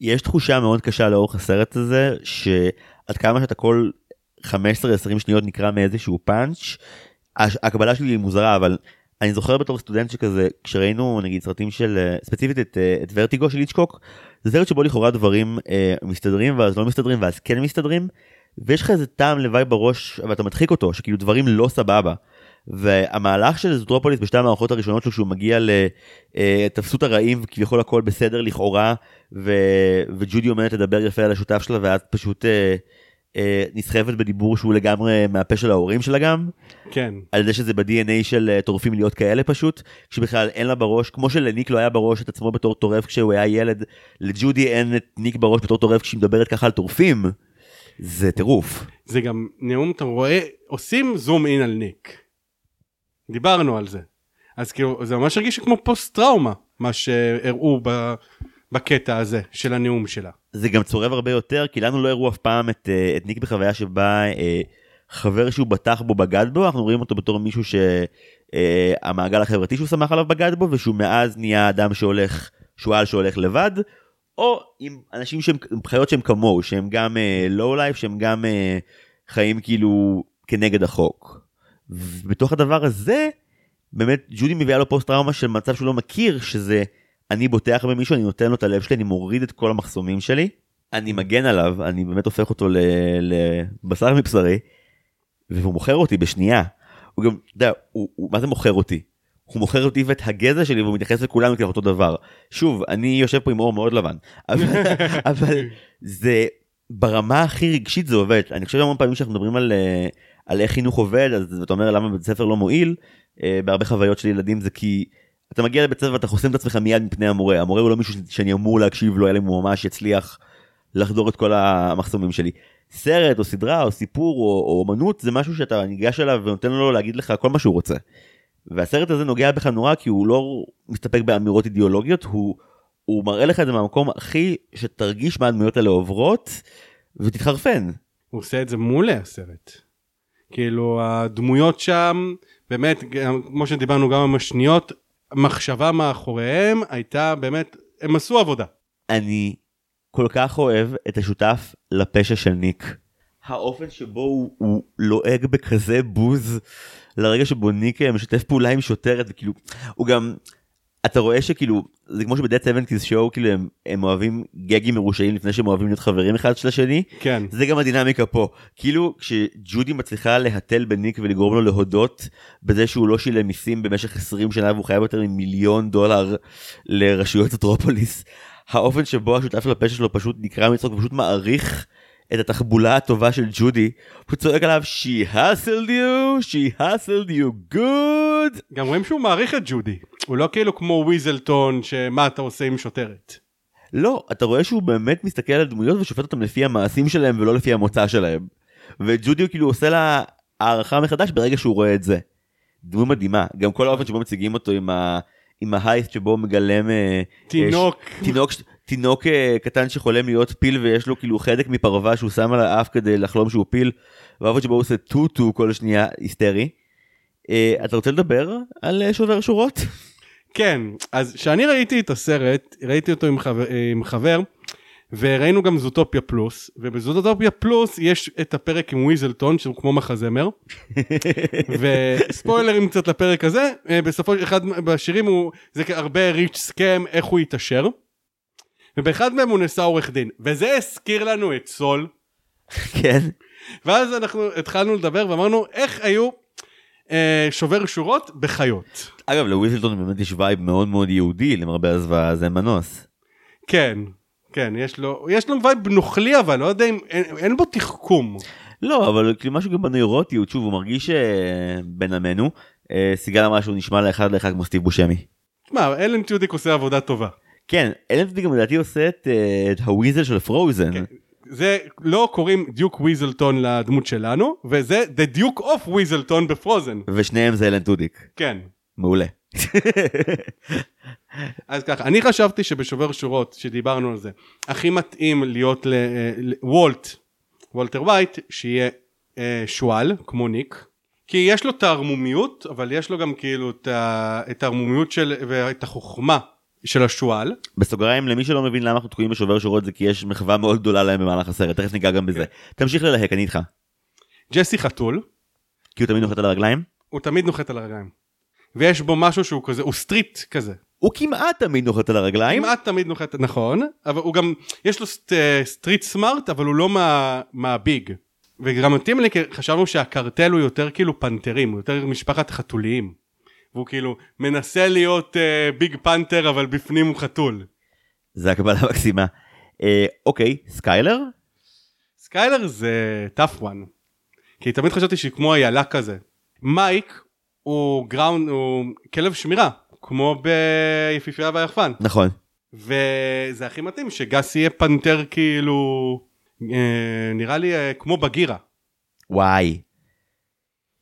יש תחושה מאוד קשה לאורך הסרט הזה, שעד כמה שאתה כל 15-20 שניות נקרא מאיזשהו פאנץ', ההקבלה שלי היא מוזרה, אבל אני זוכר בתור סטודנט שכזה, כשראינו נגיד סרטים של, אה, ספציפית את, אה, את ורטיגו של איצ'קוק, זה סרט שבו לכאורה דברים אה, מסתדרים ואז לא מסתדרים ואז כן מסתדרים, ויש לך איזה טעם לוואי בראש ואתה מדחיק אותו, שכאילו דברים לא סבבה. והמהלך של זוטרופוליס בשתי המערכות הראשונות שלו, שהוא מגיע לתפסות הרעים וכביכול הכל בסדר לכאורה, ו... וג'ודי עומדת לדבר יפה על השותף שלה ואת פשוט אה, נסחפת בדיבור שהוא לגמרי מהפה של ההורים שלה גם, כן. על זה שזה ב-DNA של אה, טורפים להיות כאלה פשוט, כשבכלל אין לה בראש, כמו שלניק לא היה בראש את עצמו בתור טורף כשהוא היה ילד, לג'ודי אין את ניק בראש בתור טורף כשהיא מדברת ככה על טורפים. זה טירוף. זה גם נאום, אתה רואה, עושים זום אין על ניק. דיברנו על זה. אז כאילו, זה ממש הרגיש כמו פוסט טראומה, מה שהראו ב, בקטע הזה של הנאום שלה. זה גם צורב הרבה יותר, כי לנו לא הראו אף פעם את, אה, את ניק בחוויה שבה אה, חבר שהוא בטח בו בגד בו, אנחנו רואים אותו בתור מישהו שהמעגל החברתי שהוא שמח עליו בגד בו, ושהוא מאז נהיה אדם שהולך, שועל שהולך לבד, או עם אנשים שהם חיות שהם כמוהו, שהם גם לואו uh, לייף, שהם גם uh, חיים כאילו כנגד החוק. ובתוך הדבר הזה, באמת ג'ודי מביאה לו פוסט טראומה של מצב שהוא לא מכיר, שזה אני בוטח במישהו, אני נותן לו את הלב שלי, אני מוריד את כל המחסומים שלי, אני מגן עליו, אני באמת הופך אותו לבשר מבשרי, והוא מוכר אותי בשנייה. הוא גם, אתה יודע, הוא, הוא, מה זה מוכר אותי? הוא מוכר אותי ואת הגזע שלי והוא מתייחס לכולנו כאל אותו דבר. שוב, אני יושב פה עם אור מאוד לבן, אבל, אבל זה ברמה הכי רגשית זה עובד. אני חושב שהמון פעמים שאנחנו מדברים על, אה, על איך חינוך עובד, אז אתה אומר למה בית ספר לא מועיל, אה, בהרבה חוויות של ילדים זה כי אתה מגיע לבית ספר ואתה חוסם את עצמך מיד מפני המורה. המורה הוא לא מישהו שאני אמור להקשיב לו, אלא אם הוא ממש יצליח לחדור את כל המחסומים שלי. סרט או סדרה או סיפור או, או אומנות זה משהו שאתה ניגש אליו ונותן לו להגיד לך כל מה שהוא רוצה. והסרט הזה נוגע בך נורא כי הוא לא מסתפק באמירות אידיאולוגיות, הוא, הוא מראה לך את זה מהמקום הכי שתרגיש מה הדמויות האלה עוברות ותתחרפן. הוא עושה את זה מעולה הסרט. כאילו הדמויות שם, באמת, כמו שדיברנו גם עם השניות, המחשבה מאחוריהם הייתה באמת, הם עשו עבודה. אני כל כך אוהב את השותף לפשע של ניק. האופן שבו הוא, הוא לועג בכזה בוז לרגע שבו ניק משתף פעולה עם שוטרת וכאילו הוא גם אתה רואה שכאילו זה כמו שבדאט 70's שואו כאילו הם, הם אוהבים גגים מרושעים לפני שהם אוהבים להיות חברים אחד של השני? כן. זה גם הדינמיקה פה. כאילו כשג'ודי מצליחה להתל בניק ולגרום לו להודות בזה שהוא לא שילם מיסים במשך 20 שנה והוא חייב יותר ממיליון דולר לרשויות אטרופוליס האופן שבו השותף של הפשע שלו פשוט נקרא מצחוק ופשוט מעריך את התחבולה הטובה של ג'ודי, הוא צועק עליו She hustled you, she hustled you good. גם רואים שהוא מעריך את ג'ודי, הוא לא כאילו כמו ויזלטון שמה אתה עושה עם שוטרת. לא, אתה רואה שהוא באמת מסתכל על דמויות ושופט אותם לפי המעשים שלהם ולא לפי המוצא שלהם. וג'ודי הוא כאילו עושה לה הערכה מחדש ברגע שהוא רואה את זה. דמות מדהימה, גם כל האופן שבו מציגים אותו עם ה... עם ה heist שבו הוא מגלם אה, תינוק. אה, תינוק, תינוק אה, קטן שחולם להיות פיל ויש לו כאילו חדק מפרווה שהוא שם על האף כדי לחלום שהוא פיל, והאופן שבו הוא עושה טו-טו כל שנייה היסטרי. אתה רוצה לדבר על שובר שורות? כן, אז כשאני ראיתי את הסרט, ראיתי אותו עם חבר, עם חבר וראינו גם זוטופיה פלוס, ובזוטופיה פלוס יש את הפרק עם ויזלטון שהוא כמו מחזמר, וספוילרים קצת לפרק הזה, בסופו של אחד בשירים הוא, זה הרבה ריץ' סקאם, איך הוא יתעשר, ובאחד מהם הוא נעשה עורך דין, וזה הזכיר לנו את סול. כן. ואז אנחנו התחלנו לדבר ואמרנו איך היו אה, שובר שורות בחיות. אגב לוויזלטון באמת יש vibe מאוד מאוד יהודי למרבה הזוועה זה מנוס. כן. כן, יש לו, יש לו vibe נוכלי אבל, לא יודע אם, אין, אין בו תחכום. לא, אבל כאילו משהו גם בנוירוטיות, שוב, הוא מרגיש אה, בין עמנו. אה, סיגל אמרה שהוא נשמע לאחד לאחד כמו סטיב בושמי. תשמע, אלן טודיק עושה עבודה טובה. כן, אלן טודיק גם לדעתי עושה את, אה, את הוויזל של פרוזן. כן. זה לא קוראים Duke ויזלטון לדמות שלנו, וזה The Duke of ויזלטון בפרוזן. ושניהם זה אלן טודיק. כן. מעולה. אז ככה, אני חשבתי שבשובר שורות, שדיברנו על זה, הכי מתאים להיות לוולט, וולטר וייט, שיהיה אה, שועל, כמו ניק. כי יש לו את הערמומיות, אבל יש לו גם כאילו את, הערמומיות של, ואת החוכמה של השועל. בסוגריים למי שלא מבין למה אנחנו תקועים בשובר שורות זה כי יש מחווה מאוד גדולה להם במהלך הסרט תכף ניגע גם בזה תמשיך ללהק אני איתך ג'סי חתול, כי הוא תמיד נוחת על הרגליים הוא תמיד נוחת על הרגליים. ויש בו משהו שהוא כזה, הוא street כזה. הוא כמעט תמיד נוחת על הרגליים כמעט תמיד נוחת, נכון, אבל הוא גם, יש לו סט, אה, street smart, אבל הוא לא מה, מה big. וגם מתאים לי, כי חשבנו שהקרטל הוא יותר כאילו פנתרים, הוא יותר משפחת חתוליים. והוא כאילו מנסה להיות אה, big פנתר, אבל בפנים הוא חתול. זה הקבלה מקסימה. אה, אוקיי סקיילר סקיילר זה tough one. כי תמיד חשבתי שהיא כמו איילה כזה. מייק הוא greyhound, הוא כלב שמירה, כמו ביפיפייה והיחפן. נכון וזה הכי מתאים שגס יהיה פנתר כאילו, אה, נראה לי אה, כמו בגירה. וואי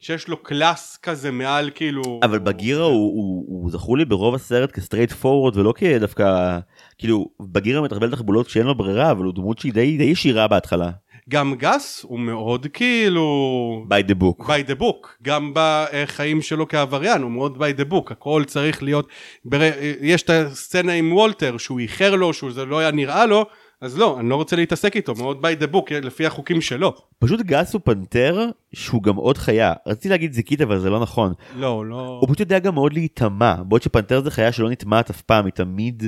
שיש לו class כזה מעל כאילו... אבל בגירה הוא, הוא, הוא זכור לי ברוב הסרט כ straightforward ולא כדווקא כאילו בגירה מתרבל תחבולות כשאין לו ברירה אבל הוא דמות שהיא די, די ישירה בהתחלה. גם גס הוא מאוד כאילו... by the book. by the book, גם בחיים שלו כעבריין, הוא מאוד by the book, הכל צריך להיות, בר... יש את הסצנה עם וולטר שהוא איחר לו, שזה לא היה נראה לו, אז לא, אני לא רוצה להתעסק איתו, מאוד by the book, לפי החוקים שלו. פשוט גס הוא פנתר שהוא גם עוד חיה. רציתי להגיד זיקית אבל זה לא נכון. לא, לא... הוא פשוט יודע גם מאוד להיטמע. בעוד שפנתר זה חיה שלא נטמעת אף פעם היא תמיד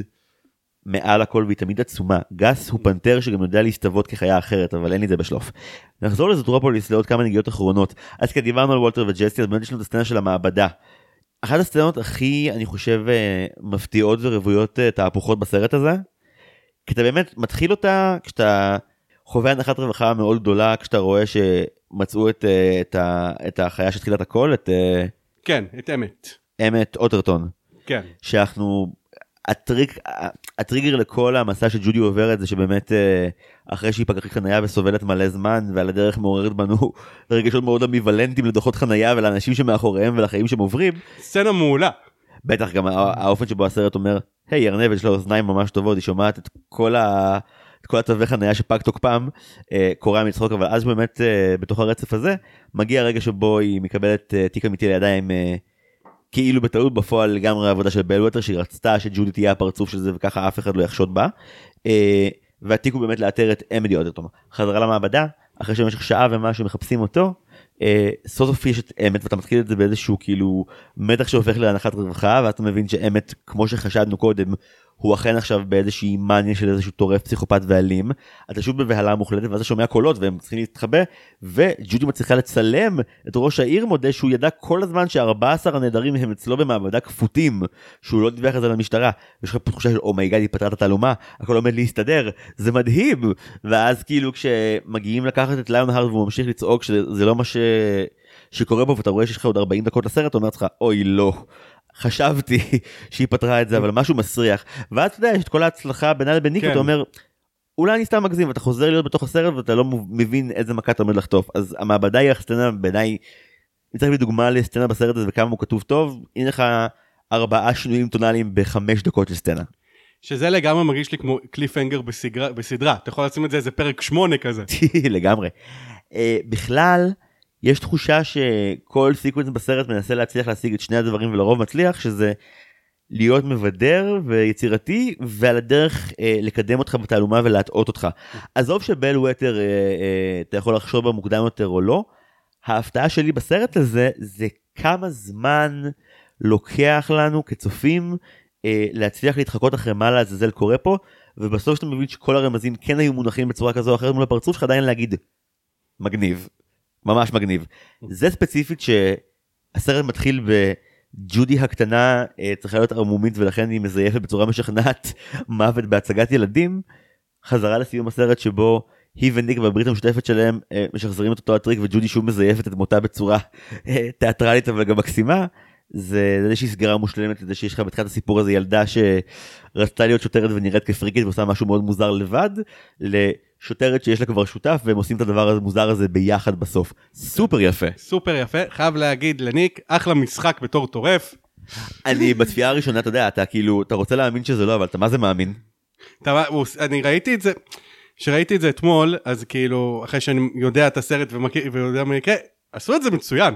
מעל הכל והיא תמיד עצומה גס הוא פנתר שגם יודע להסתוות כחיה אחרת אבל אין לי זה בשלוף. נחזור לזוטרופוליס לעוד כמה נגיעות אחרונות אז כי דיברנו על וולטר וג'סי אז באמת יש לנו את הסצנה של המעבדה. אחת הסצנות הכי אני חושב אה, מפתיעות ורוויות אה, תהפוכות בסרט הזה. כי אתה באמת מתחיל אותה כשאתה חווה הנחת רווחה מאוד גדולה כשאתה רואה שמצאו את, אה, את, את החיה שהתחילה את הכל את כן, את אמת. אמת אוטרטון כן. שאנחנו הטריק הטריגר לכל המסע שג'ודי עוברת זה שבאמת אה, אחרי שהיא פקחית חנייה וסובלת מלא זמן ועל הדרך מעוררת בנו רגשות מאוד אמביוולנטיים לדוחות חנייה ולאנשים שמאחוריהם ולחיים שהם עוברים סצנה מעולה. בטח גם הא- האופן שבו הסרט אומר היי ארנבת יש לה אוזניים ממש טובות היא שומעת את כל ה... את כל התווי חניה שפג תוקפם אה, קורע מצחוק אבל אז באמת אה, בתוך הרצף הזה מגיע הרגע שבו היא מקבלת אה, תיק אמיתי לידיים אה, כאילו בטעות בפועל לגמרי עבודה של בל ווטר שהיא רצתה שג'ודי תהיה הפרצוף של זה וככה אף אחד לא יחשוד בה. אה, והתיק הוא באמת לאתר את אמילי אוטרטון חזרה למעבדה אחרי שבמשך שעה ומשהו מחפשים אותו. אה, סוף סוף יש את אמת ואתה מתחיל את זה באיזשהו כאילו מתח שהופך להנחת רווחה ואז אתה מבין שאמת כמו שחשדנו קודם הוא אכן עכשיו באיזושהי מניה של איזשהו טורף פסיכופת ואלים. אתה שוב בבהלה מוחלטת ואז אתה שומע קולות והם צריכים להתחבא וג'ודי מצליחה לצלם את ראש העיר מודה שהוא ידע כל הזמן ש14 הנעדרים הם אצלו במעבדה כפותים שהוא לא דיווח על זה למשטרה. יש לך פה תחושה של oh my God היא פתרה את התעלומה הכל עומד להסתדר זה מדהים. ואז כאילו כשמגיעים לקחת את ליונהארט והוא ממשיך לצעוק שזה לא מה ש... שקורה פה ואתה רואה שיש לך עוד 40 דקות לסרט אומר לעצמך אוי לא. חשבתי שהיא פתרה את זה אבל משהו מסריח ואז אתה יודע יש את כל ההצלחה בינה לבין ניק כן. אתה אומר אולי אני סתם מגזים ואתה חוזר להיות בתוך הסרט ואתה לא מבין איזה מכה אתה עומד לחטוף אז המעבדה היא הסצנה בעיניי. אני צריך דוגמה לסצנה בסרט הזה וכמה הוא כתוב טוב הנה לך ארבעה שינויים טונאליים בחמש דקות של סצנה. שזה לגמרי מרגיש לי כמו cliffhanger בסדרה, בסדרה, אתה יכול לשים את זה איזה פרק שמונה כזה. לגמרי. אה, בכלל יש תחושה שכל sequence בסרט מנסה להצליח להשיג את שני הדברים ולרוב מצליח שזה להיות מבדר ויצירתי ועל הדרך uh, לקדם אותך בתעלומה ולהטעות אותך. עזוב שבל ווטר uh, uh, אתה יכול לחשוב בה מוקדם יותר או לא. ההפתעה שלי בסרט הזה זה כמה זמן לוקח לנו כצופים אה, להצליח להתחקות אחרי מה לעזאזל קורה פה ובסוף שאתה מבין שכל הרמזים כן היו מונחים בצורה כזו או אחרת מול הפרצוף שלך עדיין להגיד מגניב ממש מגניב. זה ספציפית שהסרט מתחיל בג'ודי הקטנה אה, צריכה להיות ערמומית ולכן היא מזייפת בצורה משכנעת מוות בהצגת ילדים. חזרה לסיום הסרט שבו היא וניק בברית המשותפת שלהם אה, משחזרים את אותו הטריק וג'ודי שוב מזייפת את מותה בצורה אה, תיאטרלית אבל גם מקסימה. זה איזושהי סגירה מושלמת לזה שיש לך בתחילת הסיפור הזה ילדה שרצתה להיות שוטרת ונראית כפריקית ועושה משהו מאוד מוזר לבד, לשוטרת שיש לה כבר שותף והם עושים את הדבר המוזר הזה ביחד בסוף. סופר יפה. סופר יפה, חייב להגיד לניק, אחלה משחק בתור טורף. אני בצפייה הראשונה, אתה יודע, אתה כאילו, אתה רוצה להאמין שזה לא, אבל אתה מה זה מאמין? אתה, אני ראיתי את זה, כשראיתי את זה אתמול, אז כאילו, אחרי שאני יודע את הסרט ומכיר, ויודע מה יקרה, עשו את זה מצוין.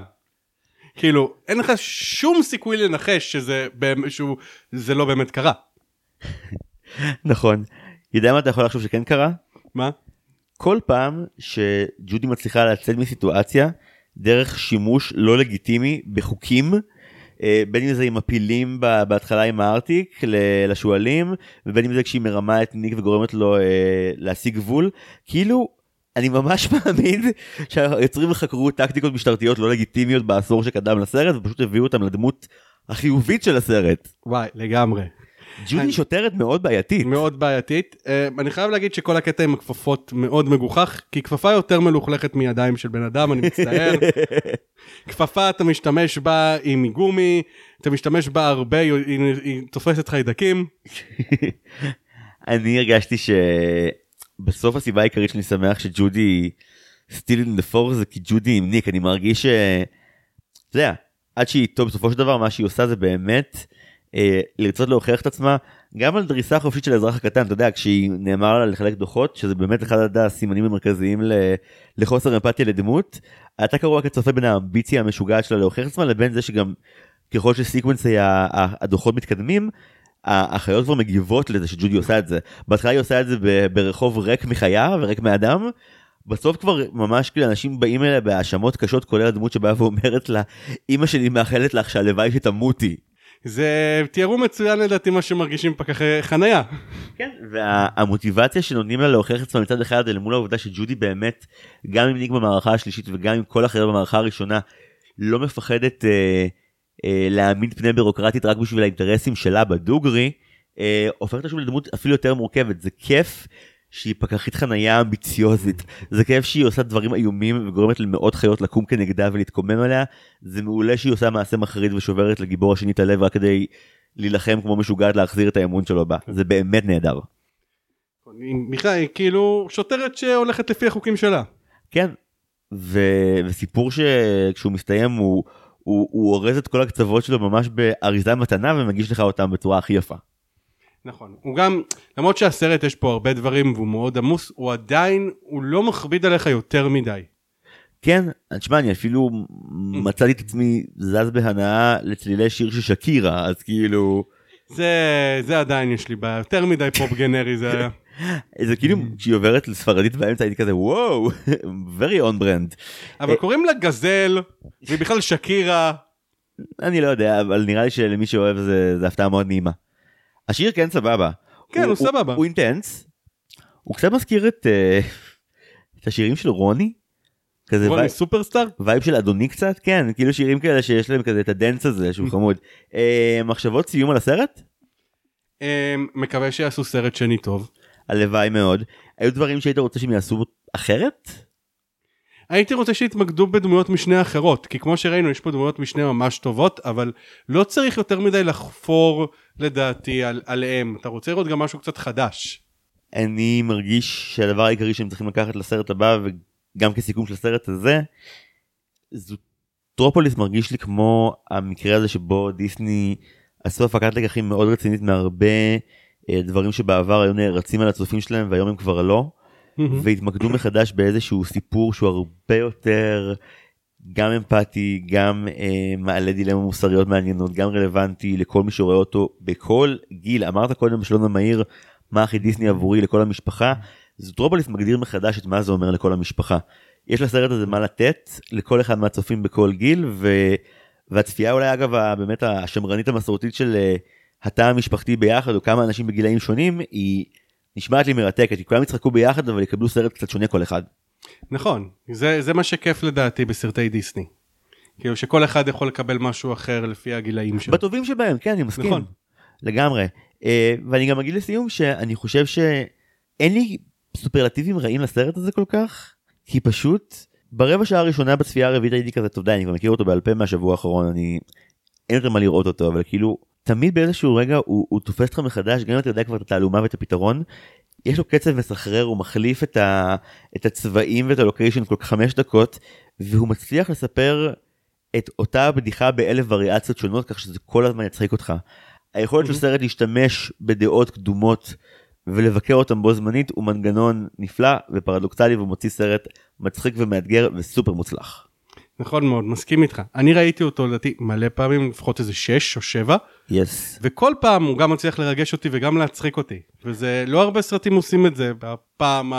כאילו, אין לך שום סיכוי לנחש שזה, שהוא, זה לא באמת קרה. נכון. יודע מה אתה יכול לחשוב שכן קרה? מה? כל פעם שג'ודי מצליחה לצאת מסיטואציה דרך שימוש לא לגיטימי בחוקים, אה, בין אם זה עם הפילים בהתחלה עם הארטיק לשועלים, ובין אם זה כשהיא מרמה את ניק וגורמת לו אה, להשיג גבול, כאילו אני ממש מאמין שהיוצרים חקרו טקטיקות משטרתיות לא לגיטימיות בעשור שקדם לסרט ופשוט הביאו אותם לדמות החיובית של הסרט. וואי, לגמרי. ג'ודי אני- שוטרת מאוד בעייתית. מאוד בעייתית. אה, אני חייב להגיד שכל הקטע עם הכפפות מאוד מגוחך, כי כפפה יותר מלוכלכת מידיים של בן אדם, אני מצטער. כפפה אתה משתמש בה היא מגומי, אתה משתמש בה הרבה, היא, היא, היא תופסת חיידקים. אני הרגשתי שבסוף הסיבה העיקרית שאני שמח שג'ודי still in the force זה כי ג'ודי עם ניק אני מרגיש ש... אתה יודע, עד שהיא טוב בסופו של דבר מה שהיא עושה זה באמת אה, לרצות להוכיח את עצמה גם על דריסה חופשית של האזרח הקטן אתה יודע כשהיא נאמר לה לחלק דוחות שזה באמת אחד הסימנים המרכזיים. לחוסר אמפתיה לדמות אתה קרוא כצופה בין האמביציה המשוגעת שלה להוכיח את עצמה לבין זה שגם ככל שסיקוונסי ה- ה- הדוחות מתקדמים האחיות כבר מגיבות לזה שג'ודי עושה את זה. בהתחלה היא עושה את זה ברחוב ריק מחיה וריק מאדם. בסוף כבר ממש כאילו אנשים באים אליה בהאשמות קשות כולל הדמות שבאה ואומרת לה אמא שלי מאחלת לך שהלוואי שתמותי. זה תיארו מצוין לדעתי מה שמרגישים פקחי חנייה. כן. והמוטיבציה שנותנים לה להוכיח את עצמה מצד אחד אל מול העובדה שג'ודי באמת גם עם ניק במערכה השלישית וגם עם כל אחר במערכה הראשונה לא מפחדת אה, אה, להעמיד פני בירוקרטית רק בשביל האינטרסים שלה בדוגרי אה, הופכת אותה לדמות אפילו יותר מורכבת זה כיף שהיא פקחית חנייה אמביציוזית זה כיף שהיא עושה דברים איומים וגורמת למאות חיות לקום כנגדה ולהתקומם עליה זה מעולה שהיא עושה מעשה מחריד ושוברת לגיבור השני את הלב רק כדי להילחם כמו משוגעת להחזיר את האמון שלו בה זה באמת נהדר. בכלל היא כאילו שוטרת שהולכת לפי החוקים שלה. כן, ו... וסיפור שכשהוא מסתיים הוא, הוא, הוא אורז את כל הקצוות שלו ממש באריזה מתנה ומגיש לך אותם בצורה הכי יפה. נכון. הוא גם, למרות שהסרט יש פה הרבה דברים והוא מאוד עמוס, הוא עדיין, הוא לא מכביד עליך יותר מדי. כן, תשמע, אני אפילו מצאתי את עצמי זז בהנאה לצלילי שיר של שקירה, אז כאילו, זה, זה עדיין יש לי בעיה, יותר מדי פופ גנרי זה היה. זה כאילו כשהיא עוברת לספרדית באמצע הייתי כזה וואו, very on brand. אבל קוראים לה גזל, והיא בכלל שקירה. אני לא יודע, אבל נראה לי שלמי שאוהב זה, זה הפתעה מאוד נעימה. השיר כן סבבה. כן, הוא סבבה. הוא intense. הוא קצת מזכיר את, אה, את השירים של רוני. כזה רוני vibe, סופרסטאר? vibe של אדוני קצת, כן, כאילו שירים כאלה שיש להם כזה את ה dance הזה שהוא חמוד. אה, מחשבות סיום על הסרט? אמ, מקווה שיעשו סרט שני טוב. הלוואי מאוד. היו דברים שהיית רוצה שהם יעשו אחרת? הייתי רוצה שיתמקדו בדמויות משנה אחרות, כי כמו שראינו יש פה דמויות משנה ממש טובות, אבל לא צריך יותר מדי לחפור לדעתי על, עליהם, אתה רוצה לראות גם משהו קצת חדש. אני מרגיש שהדבר העיקרי שהם צריכים לקחת לסרט הבא וגם כסיכום של הסרט הזה, זוטרופוליס מרגיש לי כמו המקרה הזה שבו דיסני עשו הפקת לקחים מאוד רצינית מהרבה אה, דברים שבעבר היו נערצים על הצופים שלהם והיום הם כבר לא, והתמקדו מחדש באיזשהו סיפור שהוא הרבה יותר גם אמפתי, גם אה, מעלה דילמה מוסריות מעניינות, גם רלוונטי לכל מי שרואה אותו בכל גיל. אמרת קודם בשלום המהיר מה הכי דיסני עבורי לכל המשפחה, זוטרופוליס מגדיר מחדש את מה זה אומר לכל המשפחה. יש לסרט הזה מה לתת לכל אחד מהצופים בכל גיל, ו... והצפייה אולי אגב באמת השמרנית המסורתית של אה, התא המשפחתי ביחד, או כמה אנשים בגילאים שונים, היא נשמעת לי מרתקת, כי כולם יצחקו ביחד אבל יקבלו סרט קצת שונה כל אחד. נכון, זה, זה מה שכיף לדעתי בסרטי דיסני. כאילו שכל אחד יכול לקבל משהו אחר לפי הגילאים שלו. בטובים שבהם, כן, אני מסכים. נכון. לגמרי. אה, ואני גם אגיד לסיום שאני חושב שאין לי סופרלטיבים רעים לסרט הזה כל כך, כי פשוט ברבע שעה הראשונה בצפייה הרביעית הייתי כזה, אתה יודע, אני כבר מכיר אותו בעל פה מהשבוע האחרון, אני... אין יותר מה לראות אותו אבל כאילו תמיד באיזשהו רגע הוא, הוא תופס אותך מחדש גם אם אתה יודע כבר את התעלומה ואת הפתרון. יש לו קצב מסחרר הוא מחליף את, ה, את הצבעים ואת הלוקיישן כל חמש דקות והוא מצליח לספר את אותה בדיחה באלף וריאציות שונות כך שזה כל הזמן יצחיק אותך. היכולת של סרט להשתמש בדעות קדומות ולבקר אותם בו זמנית הוא מנגנון נפלא ופרדוקסלי ומוציא סרט מצחיק ומאתגר וסופר מוצלח. נכון מאוד, מסכים איתך. אני ראיתי אותו לדעתי מלא פעמים, לפחות איזה 6 או 7, יס. וכל פעם הוא גם מצליח לרגש אותי וגם להצחיק אותי. וזה, לא הרבה סרטים עושים את זה בפעם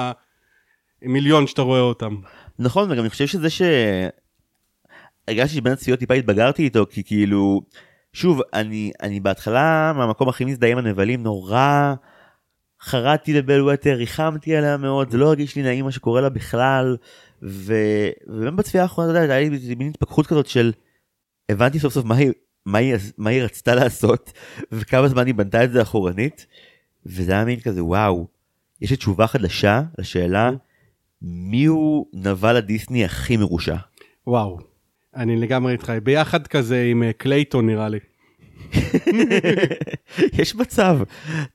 המיליון שאתה רואה אותם. נכון וגם אני חושב שזה ש... הרגשתי שבין הצפיות טיפה התבגרתי איתו כי כאילו שוב אני אני בהתחלה מהמקום הכי מזדהה עם הנבלים נורא חרדתי לבל ווטר ריחמתי עליה מאוד זה לא הרגיש לי נעים מה שקורה לה בכלל ובאמת בצפייה האחרונה אתה יודע, היה לי מין התפכחות כזאת של הבנתי סוף סוף מה היא, מה היא, מה היא רצתה לעשות וכמה זמן היא בנתה את זה אחורנית וזה היה מין כזה וואו יש לי תשובה חדשה לשאלה מי הוא נבל הדיסני הכי מרושע. וואו, אני לגמרי איתך, ביחד כזה עם אה, קלייטון נראה לי. יש מצב.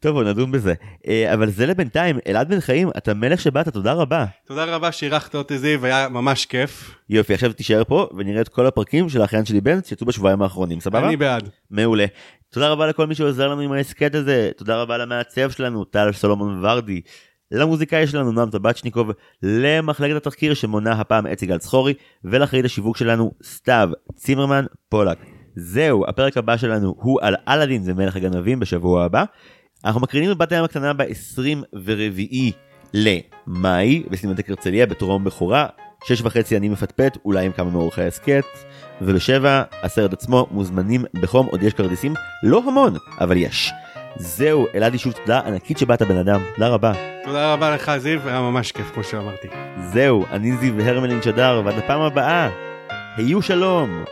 טוב בוא נדון בזה. אה, אבל זה לבינתיים אלעד בן חיים אתה מלך שבאת תודה רבה. תודה רבה שאירחת אותי זיו, היה ממש כיף. יופי עכשיו תישאר פה ונראה את כל הפרקים של האחיין שלי בן שיצאו בשבועיים האחרונים סבבה? אני בעד. מעולה. תודה רבה לכל מי שעוזר לנו עם ההסכת הזה תודה רבה למעצב שלנו טל סולומון ורדי. למוזיקאי שלנו נועם טבצ'ניקוב, למחלקת התחקיר שמונה הפעם אצי גל צחורי, ולאחראית השיווק שלנו סתיו צימרמן פולק. זהו, הפרק הבא שלנו הוא על אלאדין ומלך הגנבים בשבוע הבא. אנחנו מקרינים בבת הים הקטנה ב-24 למאי בסינמטק הרצליה בטרום בכורה. שש וחצי אני מפטפט אולי עם כמה מאורחי הסכת ובשבע הסרט עצמו מוזמנים בחום עוד יש כרטיסים לא המון אבל יש. זהו אלעדי שוב תודה ענקית שבאת בן אדם תודה רבה. תודה רבה לך זיו, היה ממש כיף כמו שאמרתי. זהו אני זיו הרמלין שדר ועד הפעם הבאה היו שלום.